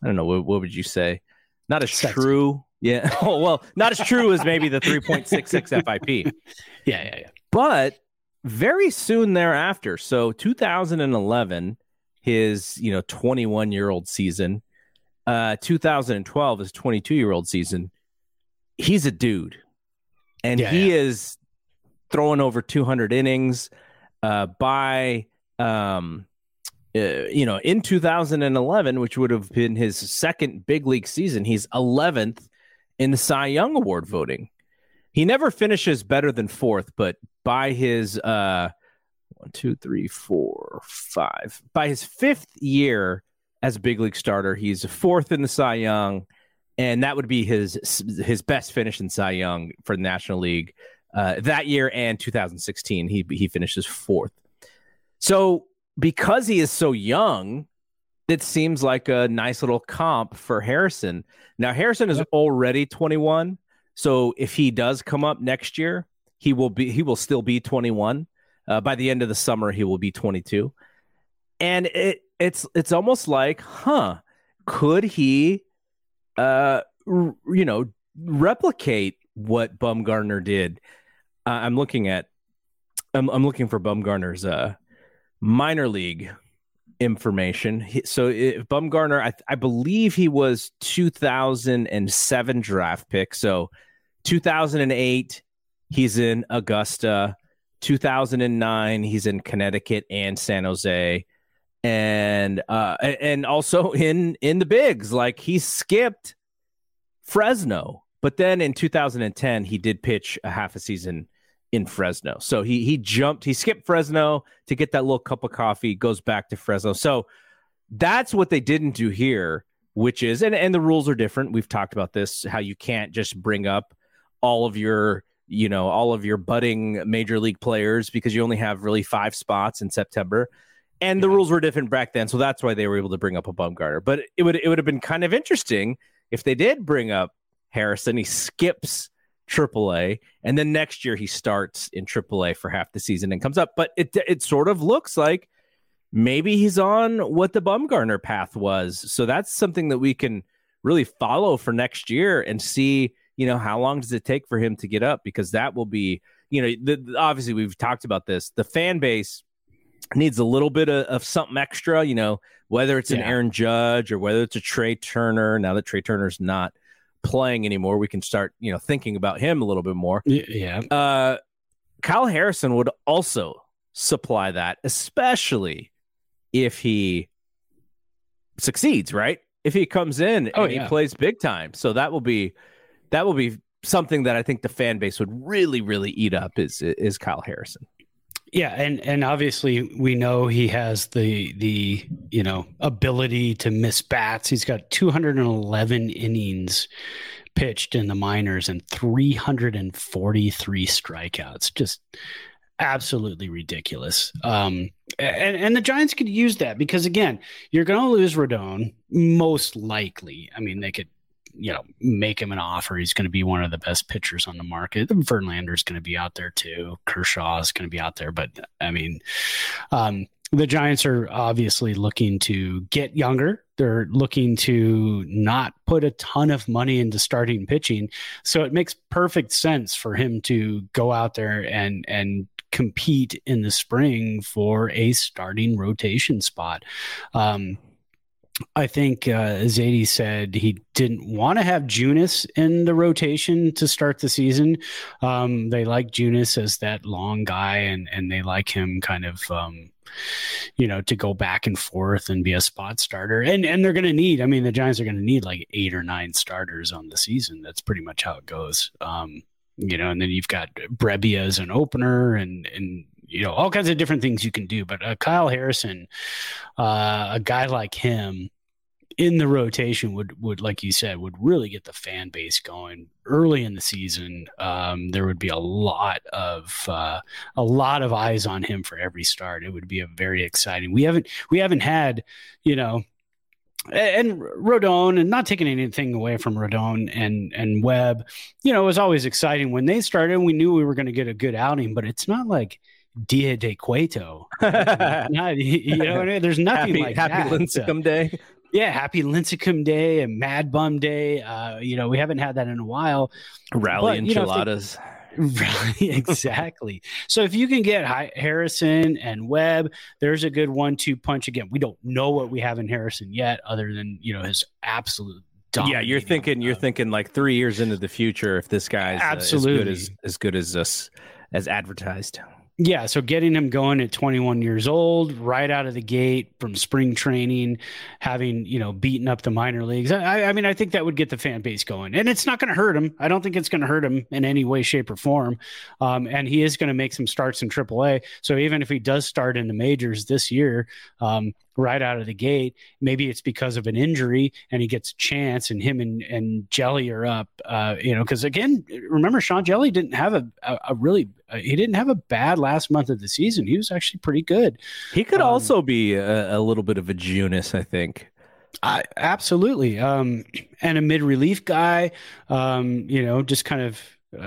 I don't know what, what would you say? Not as Sexy. true yeah. Oh, well, not as true as maybe the 3.66 FIP. Yeah, yeah, yeah. But very soon thereafter, so 2011, his, you know, 21 year old season, uh, 2012, his 22 year old season, he's a dude. And yeah, he yeah. is throwing over 200 innings uh, by um, uh, you know, in 2011, which would have been his second big league season, he's 11th in the Cy Young Award voting. He never finishes better than fourth, but by his uh, one, two, three, four, five, by his fifth year as a big league starter, he's fourth in the Cy Young, and that would be his his best finish in Cy Young for the National League uh, that year and 2016. He he finishes fourth. So because he is so young, it seems like a nice little comp for Harrison. Now Harrison is already 21, so if he does come up next year, he will be he will still be 21. Uh, by the end of the summer, he will be 22, and it it's it's almost like, huh? Could he, uh, r- you know, replicate what Bumgarner did? Uh, I'm looking at, I'm, I'm looking for Bumgarner's uh minor league information. So it, Bumgarner, I, I believe he was 2007 draft pick. So 2008, he's in Augusta. 2009, he's in Connecticut and San Jose, and uh, and also in in the bigs. Like he skipped Fresno, but then in 2010, he did pitch a half a season in Fresno. So he he jumped, he skipped Fresno to get that little cup of coffee, goes back to Fresno. So that's what they didn't do here, which is and and the rules are different. We've talked about this how you can't just bring up all of your you know all of your budding major league players because you only have really five spots in September. And the rules were different back then, so that's why they were able to bring up a Bumgarner. But it would it would have been kind of interesting if they did bring up Harrison. He skips AAA, and then next year he starts in AAA for half the season and comes up. But it it sort of looks like maybe he's on what the Bumgarner path was. So that's something that we can really follow for next year and see. You know, how long does it take for him to get up? Because that will be, you know, the, obviously we've talked about this. The fan base needs a little bit of, of something extra. You know, whether it's yeah. an Aaron Judge or whether it's a Trea Turner. Now that Trea Turner's not playing anymore, we can start, you know, thinking about him a little bit more. Yeah. Uh, Kyle Harrison would also supply that, especially if he succeeds, right? If he comes in oh, and yeah. he plays big time. So that will be that will be something that I think the fan base would really, really eat up is is Kyle Harrison. Yeah, and and obviously we know he has the the you know ability to miss bats. He's got 211 innings pitched in the minors and 343 strikeouts. Just absolutely ridiculous. Um, and and the Giants could use that because again, you're going to lose Rodon most likely. I mean, they could you know, make him an offer. He's going to be one of the best pitchers on the market. Verlander's going to be out there too. Kershaw is going to be out there. But I mean, um, the Giants are obviously looking to get younger. They're looking to not put a ton of money into starting pitching. So it makes perfect sense for him to go out there and and compete in the spring for a starting rotation spot. Um, I think uh, Zaidi said he didn't want to have Junis in the rotation to start the season. Um, they like Junis as that long guy, and and they like him kind of, um, you know, to go back and forth and be a spot starter. And and they're going to need. I mean, the Giants are going to need like eight or nine starters on the season. That's pretty much how it goes. Um, you know, and then you've got Brebbia as an opener, and and you know all kinds of different things you can do. But uh, Kyle Harrison, uh, a guy like him in the rotation would would like you said would really get the fan base going early in the season. Um, there would be a lot of uh, a lot of eyes on him for every start. It would be a very exciting. We haven't we haven't had you know and Rodon, and not taking anything away from Rodon and and Webb, you know, it was always exciting when they started. We knew we were going to get a good outing, but it's not like Dia de Cueto. not, you know, what I mean? there's nothing happy, like happy that. Lincecum Day. Yeah, happy Lincecum Day and Mad Bum Day. Uh, you know, we haven't had that in a while. Rally But, you know, they- enchiladas. Exactly. so if you can get Harrison and Webb, there's a good one-two punch. Again, we don't know what we have in Harrison yet, other than you know his absolute. yeah, you're thinking you're uh, thinking like three years into the future if this guy's uh, Absolutely. as good as as good as us as advertised. Yeah, so getting him going at 21 years old, right out of the gate from spring training, having you know beaten up the minor leagues. I, I mean, I think that would get the fan base going, and it's not going to hurt him. I don't think it's going to hurt him in any way, shape, or form. Um, and he is going to make some starts in AAA. So even if he does start in the majors this year, um, right out of the gate, maybe it's because of an injury and he gets a chance, and him and and Hjelle are up. Uh, you know, because again, remember Sean Hjelle didn't have a a, a really uh, he didn't have a bad last month of the season. He was actually pretty good. He could Um, also be a, a little bit of a Junis, I think. I, absolutely. Um, and a mid relief guy, um, you know, just kind of uh,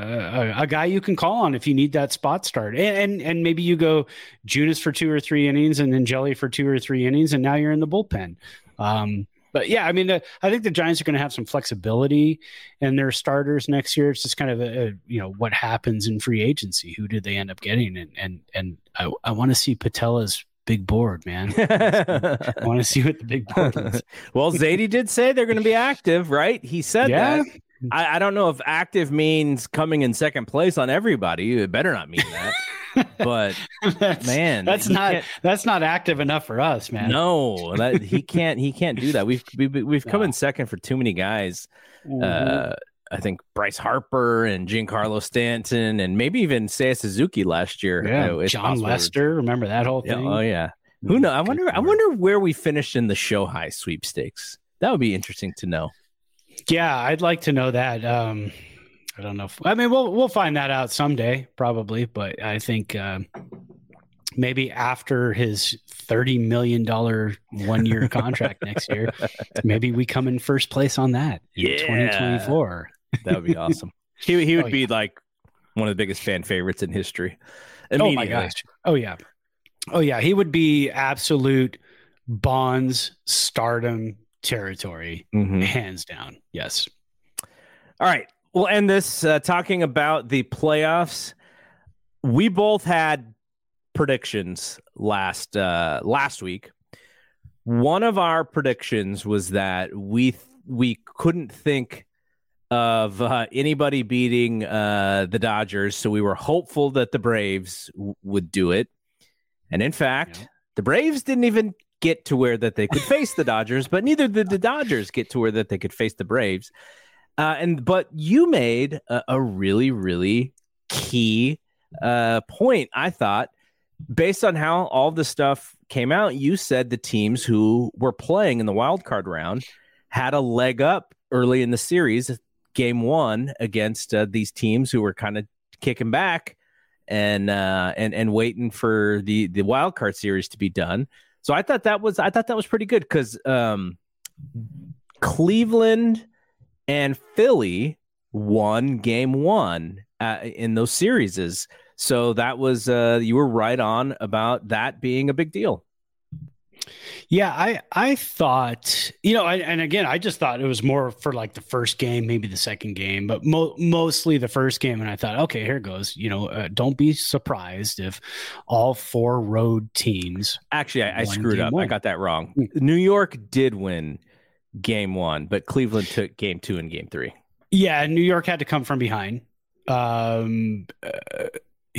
a, a guy you can call on if you need that spot start. And, and and maybe you go Junis for two or three innings and then Hjelle for two or three innings, and now you're in the bullpen. Um, but yeah, I mean, the, I think the Giants are going to have some flexibility in their starters next year. It's just kind of a, a you know what happens in free agency. Who did they end up getting? And and and I, I want to see Patella's big board, man. I want to see what the big board is. well, Zaidi did say they're going to be active, right? He said Yeah. that. I, I don't know if active means coming in second place on everybody. It better not mean that. but that's, man, that's not that's not active enough for us, man. no, that, he can't. He can't do that. We've we've, we've come No. in second for too many guys. Mhm. Uh, I think Bryce Harper and Giancarlo Stanton and maybe even Seiya Suzuki last year. yeah, uh, it's Jon possible. Lester. Remember that whole Yeah, thing? oh yeah. Who know? I wonder. I wonder where we finished in the Shohei sweepstakes. That would be interesting to know. Yeah, I'd like to know that. Um, I don't know. If, I mean, we'll we'll find that out someday, probably. But I think uh, maybe after his thirty million dollar one year contract next year, maybe we come in first place on that Yeah. twenty twenty four. That would be awesome. he he would Oh, be like one of the biggest fan favorites in history. Oh my gosh! Oh yeah, oh yeah. He would be absolute Bonds stardom territory, Mhm. hands down. Yes. All right. We'll end this uh, talking about the playoffs. We both had predictions last uh, last week. One of our predictions was that we we couldn't think of uh, anybody beating uh, the Dodgers, so we were hopeful that the Braves w- would do it. And in fact, Yeah. the Braves didn't even get to where that they could face the Dodgers, but neither did the Dodgers get to where that they could face the Braves. Uh, and but you made a, a really really key uh, point. I thought based on how all the stuff came out, you said the teams who were playing in the wild card round had a leg up early in the series, game one against uh, these teams who were kind of kicking back and uh, and and waiting for the the wild card series to be done. So I thought that was I thought that was pretty good because um, Cleveland and Philly won game one uh, in those series. So that was uh, you were right on about that being a big deal. Yeah, I I thought you know, I, and again, I just thought it was more for like the first game, maybe the second game, but mo- mostly the first game. And I thought, okay, here goes. You know, uh, don't be surprised if all four road teams. Actually, I, I screwed up. One. I got that wrong. Hmm. New York did win game one, but Cleveland took game two and game three. Yeah, New York had to come from behind. Um, uh,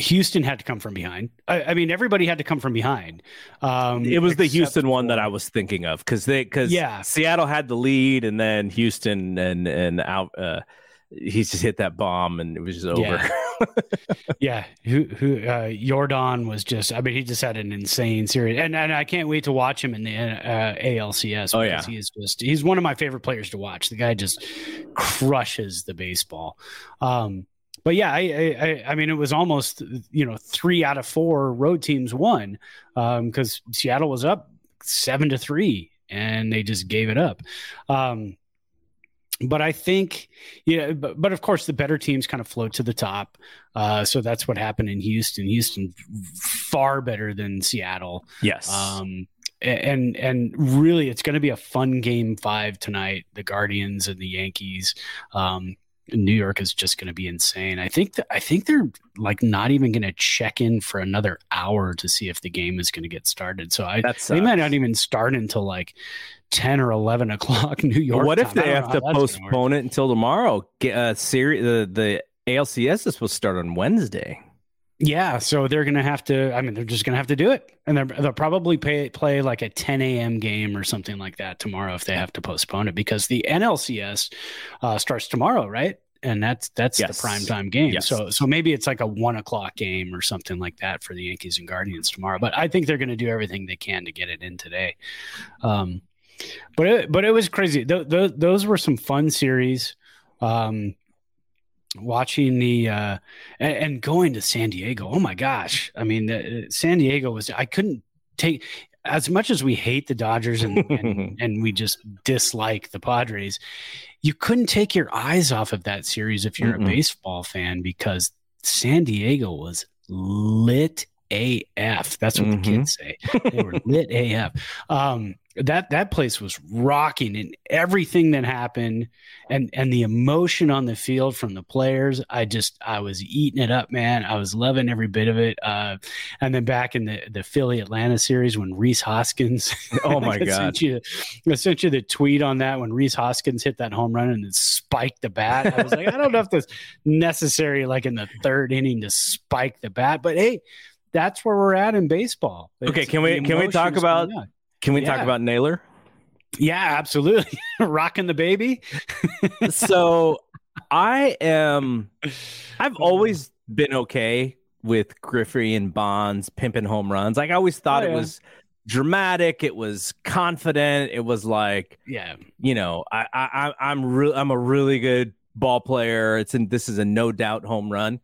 Houston had to come from behind. I, I, mean, everybody had to come from behind. Um, it was the Houston one that I was thinking of because they because yeah. Seattle had the lead and then Houston and and out. Uh, he just hit that bomb and it was just over. Yeah, yeah. Who who uh, Yordan was just. I mean, he just had an insane series, and and I can't wait to watch him in the uh, ALCS. Oh yeah, he is just. He's one of my favorite players to watch. The guy just crushes the baseball. Um, but yeah, I, I, I mean, it was almost you know three out of four road teams won because um, Seattle was up seven to three and they just gave it up. Um, but I think, yeah, but, but of course, the better teams kind of float to the top. Uh, so that's what happened in Houston. Houston far better than Seattle. Yes. Um, and and really, it's going to be a fun game five tonight. The Guardians and the Yankees. Um, New York is just going to be insane. I think that I think they're like not even going to check in for another hour to see if the game is going to get started. So I they might not even start until like ten or eleven o'clock New York. what if they have to postpone it until tomorrow? Get a uh, series. The the ALCS is supposed to start on Wednesday. Yeah, so they're gonna have to. I mean, they're just gonna have to do it, and they'll probably pay, play like a 10 a.m. game or something like that tomorrow if they have to postpone it because the NLCS uh, starts tomorrow, right? And that's that's yes. the prime time game. Yes. So so maybe it's like a one o'clock game or something like that for the Yankees and Guardians tomorrow. But I think they're going to do everything they can to get it in today. Um, but it, but it was crazy. Th- th- those were some fun series. Um, watching the uh and, and, going to San Diego. Oh my gosh. I mean, the, San Diego was I couldn't take as much as we hate the Dodgers and, and, and we just dislike the Padres, you couldn't take your eyes off of that series if you're Mm-mm. a baseball fan because San Diego was lit AF. That's what mm-hmm. the kids say. They were lit AF. Um, that that place was rocking and everything that happened and and the emotion on the field from the players i just i was eating it up man i was loving every bit of it uh, and then back in the the philly atlanta series when Rhys hoskins oh my god sent you, I sent you the tweet on that when Rhys hoskins hit that home run and it spiked the bat i was like i don't know if that's necessary like in the third inning to spike the bat but hey that's where we're at in baseball. It's, okay, can we can we talk about can we yeah. talk about Naylor? Yeah, absolutely. Rocking the baby. so I am I've always been okay with Griffey and Bonds pimping home runs. Like I always oh, thought oh, yeah. it was dramatic, it was confident, it was like yeah, you know, I I I'm real I'm a really good ball player. It's in this is a no doubt home run.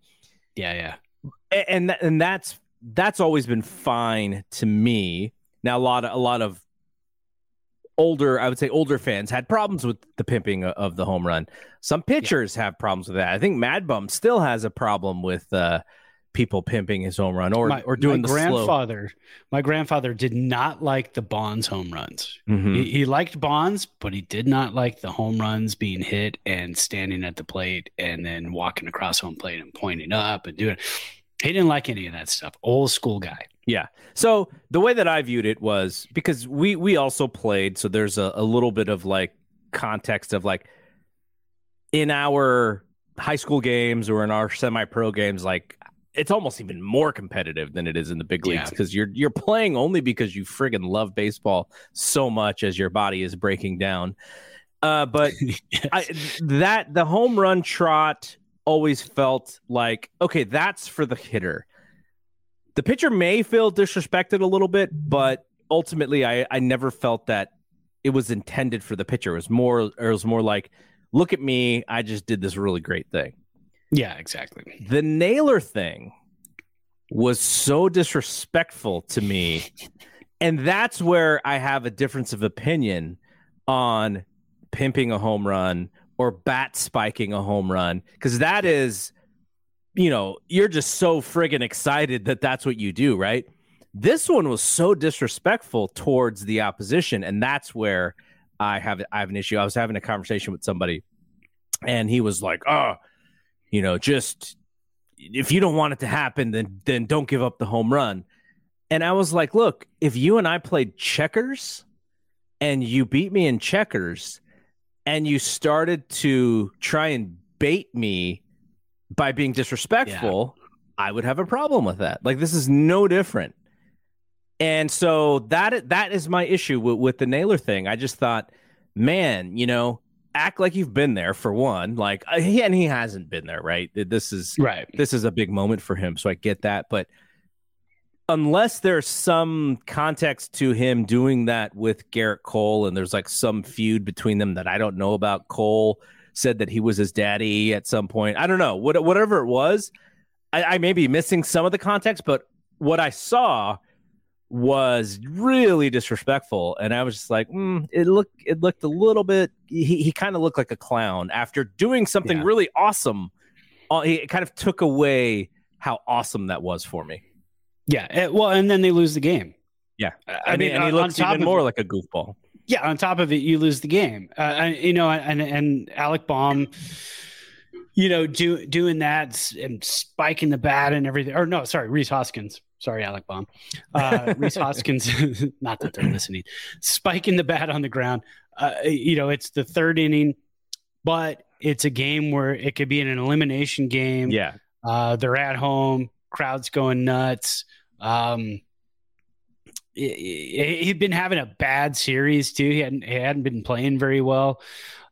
Yeah, yeah. And and that's that's always been fine to me. Now a lot of a lot of older, I would say older fans had problems with the pimping of the home run. Some pitchers yeah. have problems with that. I think Mad Bum still has a problem with uh, people pimping his home run or my, or doing my the grandfather. Slow. My grandfather did not like the Bonds home runs. Mm-hmm. He, he liked Bonds, but he did not like the home runs being hit and standing at the plate and then walking across home plate and pointing up and doing. He didn't like any of that stuff. Old school guy. Yeah. So the way that I viewed it was because we we also played, so there's a, a little bit of like context of like in our high school games or in our semi-pro games, like it's almost even more competitive than it is in the big leagues because yeah. you're you're playing only because you friggin' love baseball so much as your body is breaking down. Uh, but yes. I, that the home run trot always felt like okay, that's for the hitter the pitcher may feel disrespected a little bit, but ultimately, I I never felt that it was intended for the pitcher. It was more it was more like, look at me, I just did this really great thing. Yeah, exactly. The Naylor thing was so disrespectful to me. And that's where I have a difference of opinion on pimping a home run or bat spiking a home run because that is you know you're just so friggin excited that that's what you do right? This one was so disrespectful towards the opposition and that's where i have i have an issue. I was having a conversation with somebody and he was like oh you know just if you don't want it to happen then then don't give up the home run. And i was like look if you and i played checkers and you beat me in checkers and you started to try and bait me by being disrespectful, yeah. I would have a problem with that. Like this is no different. And so that that is my issue with, with the Naylor thing. I just thought, man, you know, act like you've been there for one. Like uh, he and he hasn't been there, right? This is right. This is a big moment for him, so I get that. But unless there's some context to him doing that with Gerrit Cole and there's like some feud between them that I don't know about. Cole said that he was his daddy at some point. I don't know. What, whatever it was, I, I may be missing some of the context, but what I saw was really disrespectful and i was just like mm, it looked it looked a little bit he, he kind of looked like a clown after doing something yeah. really awesome uh, it kind of took away how awesome that was for me yeah. Eh, well, and then they lose the game. Yeah. I, I mean, and he looks even more like a goofball. Yeah. On top of it, you lose the game. Uh, and, you know, and and Alec Bohm, you know, do, doing that and spiking the bat and everything. Or no, sorry, Rhys Hoskins. Sorry, Alec Bohm. Uh, Rhys Hoskins, not that they're listening, spiking the bat on the ground. Uh, you know, it's the third inning, but it's a game where it could be an elimination game. Yeah. Uh, they're at home, crowd's going nuts. Um, he'd been having a bad series too. He hadn't he hadn't been playing very well.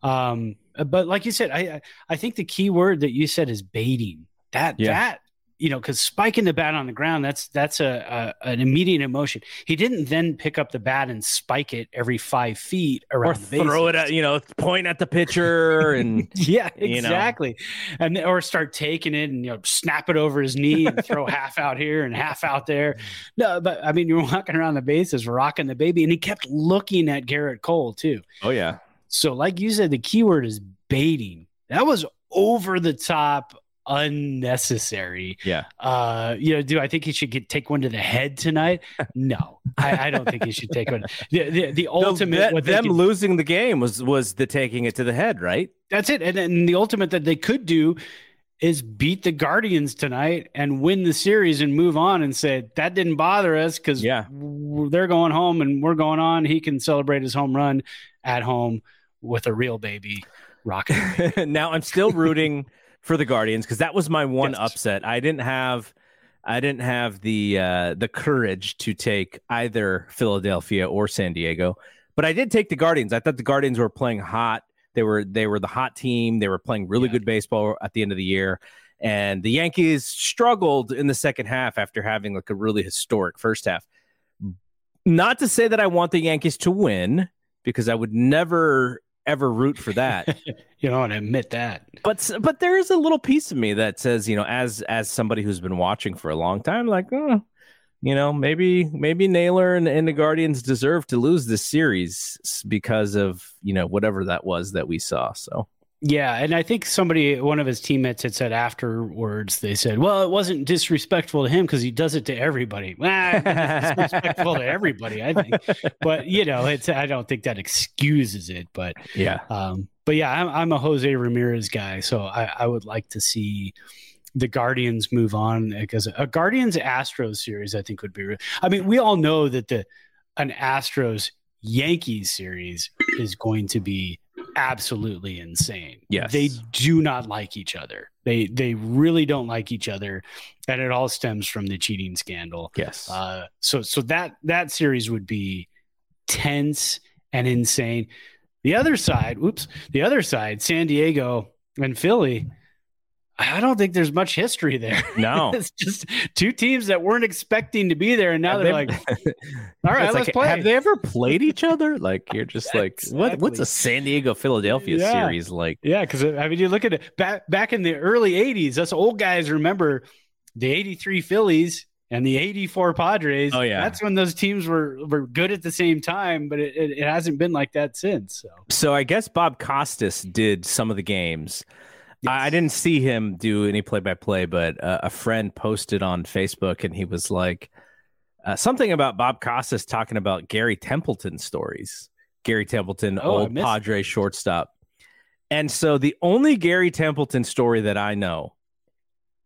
Um, but like you said, I I think the key word that you said is baiting. That yeah. that you know, because spiking the bat on the ground, that's that's a, a, an immediate emotion. He didn't then pick up the bat and spike it every five feet around or throw it at you know, point at the pitcher and yeah, exactly, you know. and or start taking it and you know, snap it over his knee and throw half out here and half out there. No, but I mean, you're walking around the bases, rocking the baby, and he kept looking at Gerrit Cole too. Oh yeah. So, like you said, the keyword is baiting. That was over the top unnecessary. Yeah. Uh, you know, do I think he should get take one to the head tonight? No, I, I don't think he should take one. The the, the ultimate no, them losing the game was was the taking it to the head, right? That's it. And then the ultimate that they could do is beat the Guardians tonight and win the series and move on and say that didn't bother us because yeah, they're going home and we're going on. He can celebrate his home run at home with a real baby rocket. now I'm still rooting for the Guardians because that was my one yes. upset. I didn't have I didn't have the uh, the courage to take either Philadelphia or San Diego, but I did take the Guardians. I thought the Guardians were playing hot. They were they were the hot team. They were playing really yeah. good baseball at the end of the year. And the Yankees struggled in the second half after having like a really historic first half. Not to say that I want the Yankees to win because I would never ever root for that. you don't want to admit that. But but there is a little piece of me that says, you know, as as somebody who's been watching for a long time, like, oh, you know, maybe maybe Naylor and, and the Guardians deserve to lose this series because of you know whatever that was that we saw. So yeah, and I think somebody, one of his teammates, had said afterwards. They said, "Well, it wasn't disrespectful to him because he does it to everybody." Well, disrespectful to everybody, I think. But you know, it's I don't think that excuses it. But yeah, um, but yeah, I'm, I'm a Jose Ramirez guy, so I, I would like to see the Guardians move on because a Guardians Astros series I think would be. Re- I mean, we all know that the an Astros Yankees series is going to be absolutely insane. Yes. They do not like each other. They they really don't like each other. And it all stems from the cheating scandal. Yes. Uh, so so that that series would be tense and insane. The other side, oops, the other side, San Diego and Philly. I don't think there's much history there. No. it's just two teams that weren't expecting to be there, and now Have they're they- like, "All right, let's like, play." Have they ever played each other? Like you're just like, what? What's a San Diego Philadelphia Yeah. series like? Yeah, because uh, I mean, you look at it back back in the early '80s. Us old guys remember the '83 Phillies and the '84 Padres. Oh, yeah. that's when those teams were were good at the same time, but it, it, it hasn't been like that since. So So I guess Bob Costas did some of the games. I I didn't see him do any play by play, but uh, a friend posted on Facebook and he was like uh, something about Bob Costas talking about Gary Templeton stories. Gary Templeton, Oh, old Padre shortstop. And so the only Gary Templeton story that I know,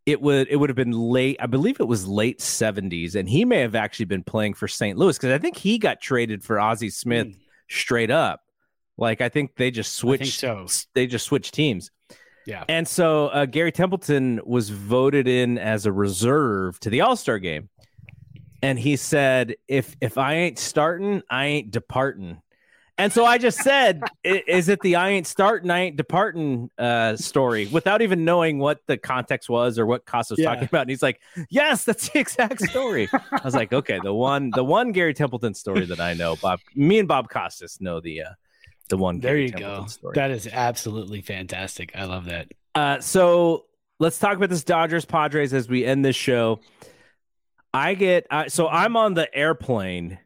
it would it would have been late. I believe it was late seventies, and he may have actually been playing for St. Louis because I think he got traded for Ozzie Smith Hmm. straight up. Like I think they just switched. so. They just switched teams. Yeah. And so uh, Gary Templeton was voted in as a reserve to the All Star game, and he said, "If if I ain't starting, I ain't departing." And so I just said, "Is it the I ain't starting, I ain't departing uh, story?" Without even knowing what the context was or what Costa was Yeah. talking about, and he's like, "Yes, that's the exact story." I was like, "Okay, the one the one Gary Templeton story that I know, Bob, me and Bob Costas know the uh, the one. there Gary you Templeton go. Story. That is absolutely fantastic. I love that. Uh, so let's talk about this Dodgers Padres as we end this show. I get uh, so I'm on the airplane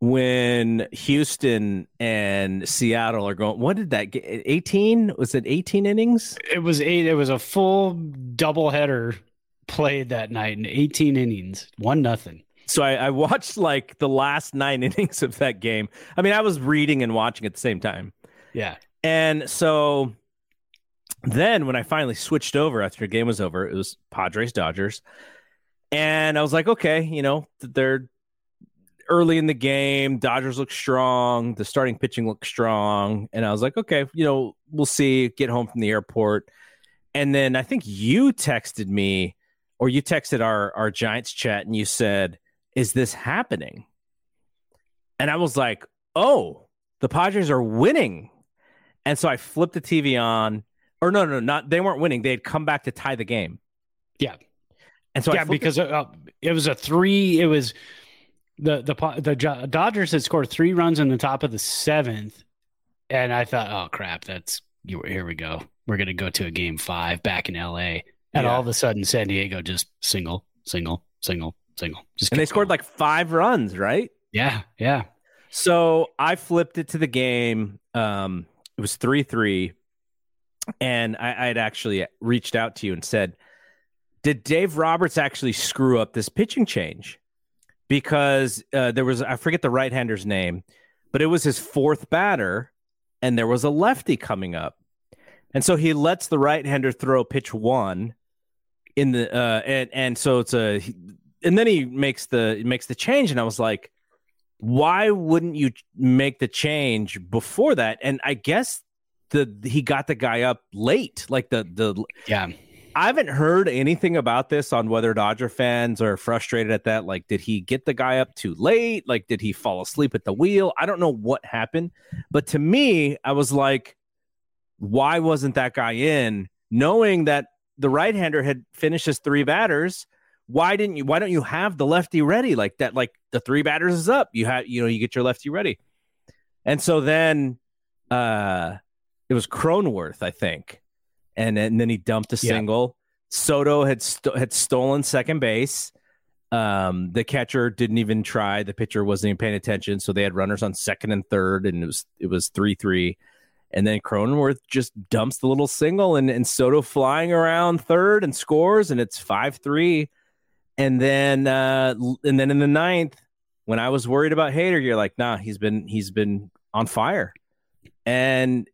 when Houston and Seattle are going. What did that get? 18? Was it 18 innings? It was eight. It was a full doubleheader played that night in 18 innings, one nothing. So I, I watched like the last nine innings of that game. I mean, I was reading and watching at the same time. Yeah, And so then when I finally switched over after the game was over, it was Padres Dodgers. And I was like, okay, you know, they're early in the game. Dodgers look strong. The starting pitching looks strong. And I was like, okay, you know, we'll see. Get home from the airport. And then I think you texted me or you texted our, our Giants chat and you said, is this happening? And I was like, oh, the Padres are winning. And so I flipped the TV on, or no, no, not they weren't winning. They had come back to tie the game. Yeah. And so yeah, because uh, it was a three. It was the the the Dodgers had scored three runs in the top of the seventh, and I thought, oh crap, that's. Here we go. We're gonna go to a game five back in L.A. And Yeah. all of a sudden, San Diego just single, single, single, single. Just and they scored going. like five runs, right? yeah, yeah. So I flipped it to the game. Um, it was three three, and I, had actually reached out to you and said, "Did Dave Roberts actually screw up this pitching change?" Because uh, there was I forget the right hander's name, but it was his fourth batter, and there was a lefty coming up, and so he lets the right hander throw pitch one in the uh, and and so it's a and then he makes the makes the change, and I was like why wouldn't you make the change before that? And I guess the he got the guy up late. Like the the Yeah. I haven't heard anything about this on whether Dodger fans are frustrated at that. Like, did he get the guy up too late? Like, did he fall asleep at the wheel? I don't know what happened. But to me, I was like, why wasn't that guy in? Knowing that the right hander had finished his three batters, why didn't you why don't you have the lefty ready like that? Like the three batters is up. You have you know, you get your lefty ready. And so then uh it was Cronenworth, I think. And, and then he dumped a Yeah. single. Soto had st- had stolen second base. Um, the catcher didn't even try. The pitcher wasn't even paying attention, so they had runners on second and third, and it was it was three three. And then Cronenworth just dumps the little single, and, and Soto flying around third and scores, and it's five three. And then uh, and then in the ninth, when I was worried about Hader, you're like, nah, he's been he's been on fire, and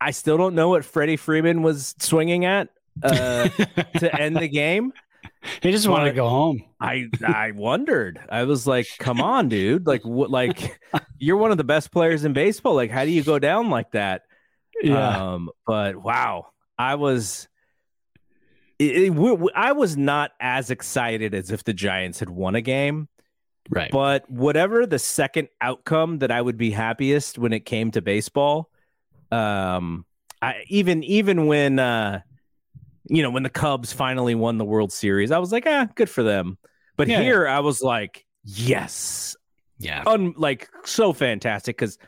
I still don't know what Freddie Freeman was swinging at uh, to end the game. he just wanted to go home. I I wondered. I was like, "Come on, dude! Like, what? Like, you're one of the best players in baseball. Like, how do you go down like that?" Um, but wow, I was. It, it- I was not as excited as if the Giants had won a game, right. but whatever the second outcome that I would be happiest when it came to baseball, um, I even even when uh, you know, when the Cubs finally won the World Series, I was like, ah, good for them. But Yeah. here I was like, yes, Yeah. un- like so fantastic because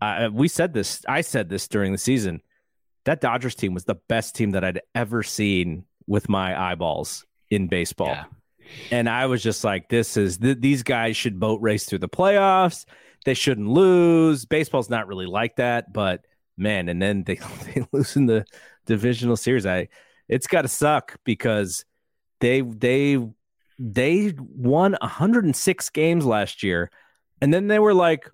uh, we said this. I said this during the season. That Dodgers team was the best team that I'd ever seen with my eyeballs in baseball, Yeah. and I was just like, "This is th- these guys should boat race through the playoffs. They shouldn't lose. Baseball's not really like that, but man, and then they they lose in the divisional series. I it's got to suck because they they they won 106 games last year and then they were like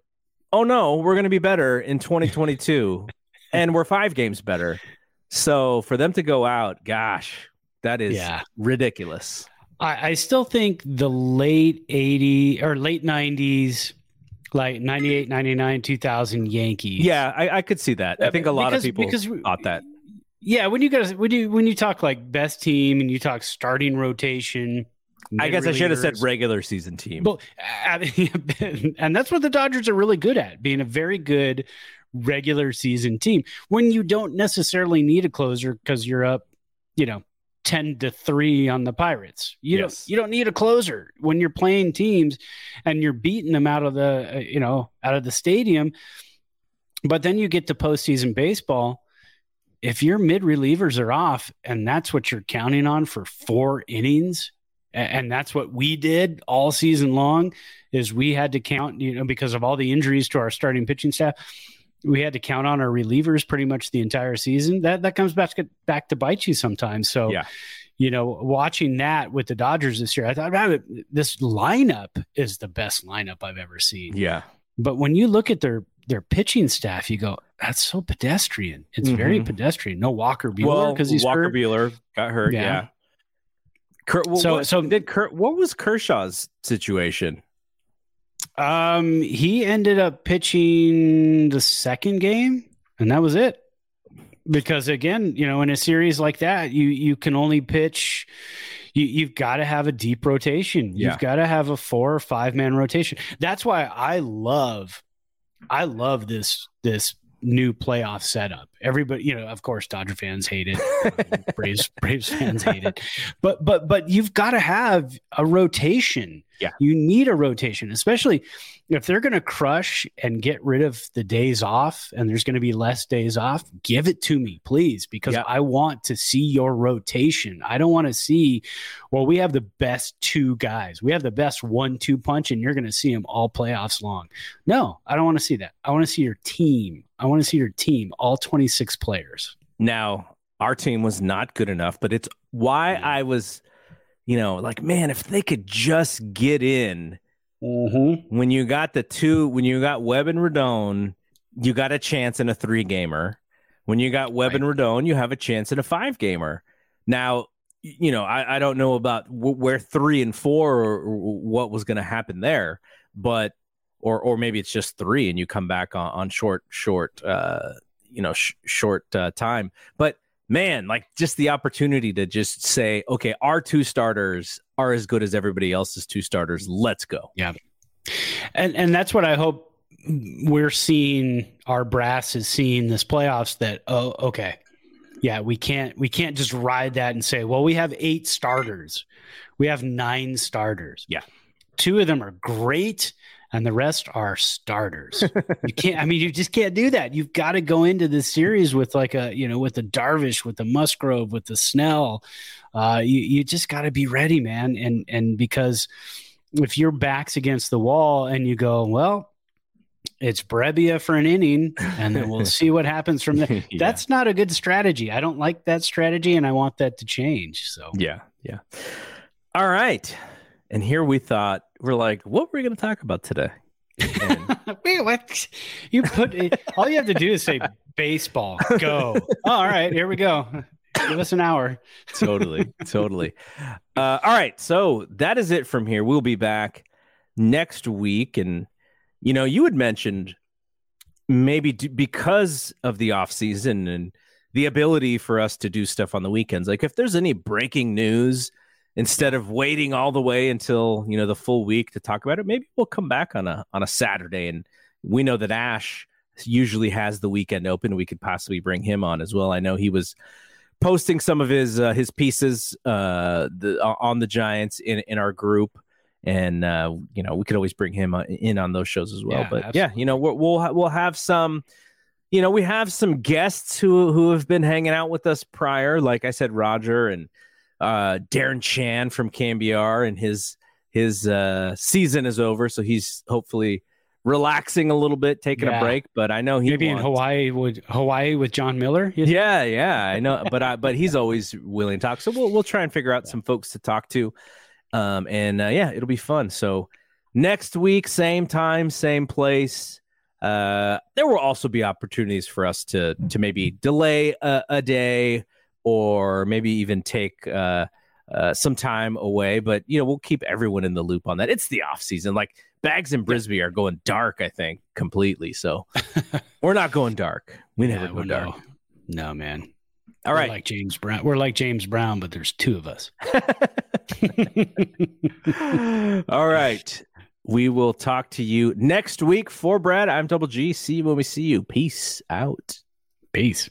oh no we're going to be better in 2022 and we're 5 games better. So for them to go out gosh that is Yeah. ridiculous. I, I still think the late 80 or late 90s, like 98, 99, 2000 Yankees. yeah I, I could see that. I think a lot Because- of people because thought that. Yeah, when you guys when you when you talk like best team and you talk starting rotation, i guess i should have said regular season team. Well, and that's what the Dodgers are really good at, being a very good regular season team. When you don't necessarily need a closer because you're up, you know, ten to three on the Pirates. You Yes. don't you don't need a closer when you're playing teams and you're beating them out of the uh, you know out of the stadium. But then you get to postseason baseball. If your mid relievers are off, and that's what you're counting on for four innings, and that's what we did all season long is we had to count you know because of all the injuries to our starting pitching staff we had to count on our relievers pretty much the entire season that that comes back to back to bite you sometimes so Yeah. you know watching that with the dodgers this year i thought wow, this lineup is the best lineup i've ever seen yeah but when you look at their their pitching staff you go that's so pedestrian it's very Mhm. pedestrian no walker Buehler well because he's walker hurt. Buehler got hurt yeah, Yeah. Kurt, well, So- what, so- did Kurt, what was Kershaw's situation? Um, he ended up pitching the second game, and that was it. Because again, you know, in a series like that, you you can only pitch. You you've got to have a deep rotation. Yeah. You've got to have a four or five man rotation. That's why I love, I love this this new playoff setup. Everybody, you know, of course, Dodger fans hate it. Braves Braves fans hate it. But but but you've got to have a rotation. Yeah. You need a rotation, especially if they're going to crush and get rid of the days off and there's going to be less days off, give it to me, please, because Yeah. I want to see your rotation. I don't want to see, well, we have the best two guys. We have the best one two punch, and you're going to see them all playoffs long. No, I don't want to see that. I want to see your team. I want to see your team, all 26 players. Now, our team was not good enough, but it's why. I was, you know, like, man, if they could just get in Mm-hmm. when you got the two, when you got Webb and Radon, you got a chance in a three gamer. When you got Webb and Radon, you have a chance in a five gamer. Now, you know, I, I don't know about w- where three and four or, or what was going to happen there, but or or maybe it's just three and you come back on, on short short uh you know sh- short uh, time. But man, like just the opportunity to just say, okay, our two starters are as good as everybody else's two starters. Let's go. Yeah. And and that's what I hope we're seeing. Our brass is seeing this playoffs. That oh, okay, yeah, we can't we can't just ride that and say, well, we have eight starters, we have nine starters. Yeah. two of them are great, and the rest are starters. you can't. I mean, you just can't do that. You've got to go into this series with like a you know with the Darvish, with the Musgrove, with the Snell. Uh, you you just got to be ready, man. And and because if your back's against the wall and you go, well, it's Brebbia for an inning, and then we'll see what happens from there. Yeah. That's not a good strategy. I don't like that strategy, and I want that to change. So Yeah, yeah. All right. And here we thought we're like, what were we going to talk about today? And Wait, what? You put all you have to do is say baseball. Go. all right, here we go. Give us an hour. totally, totally. Uh, all right, so that is it from here. We'll be back next week, and you know, you had mentioned maybe because of the off season and the ability for us to do stuff on the weekends. Like, if there's any breaking news, instead of waiting all the way until you know the full week to talk about it, maybe we'll come back on a on a Saturday. And we know that Ash usually has the weekend open. We could possibly bring him on as well. I know he was posting some of his uh, his pieces uh, the, on the Giants in in our group, and uh, you know we could always bring him uh, in on those shows as well. Yeah, but absolutely. yeah, you know we'll we'll, we'll have some. You know, we have some guests who who have been hanging out with us prior, like I said, Roger and uh, Darren Chan from KNBR, and his his uh, season is over, so he's hopefully relaxing a little bit, taking a break. But I know he Maybe in Hawaii would Hawaii with Jon Miller. Yeah, yeah, I know, but I, but he's always willing to talk. So we'll we'll try and figure out some folks to talk to, um, and uh, yeah, it'll be fun. So next week, same time, same place. Uh, there will also be opportunities for us to to maybe delay a, a day or maybe even take uh, uh, some time away. But you know, we'll keep everyone in the loop on that. It's the off season. Like Baggs and Brisbee are going dark, I think, completely. So we're not going dark. We never Yeah, go dark. no, no, man. All We're right. like James Brown. We're like James Brown, but there's two of us. All right. We will talk to you next week for Brad. I'm Double G. See you when we see you. Peace out. Peace.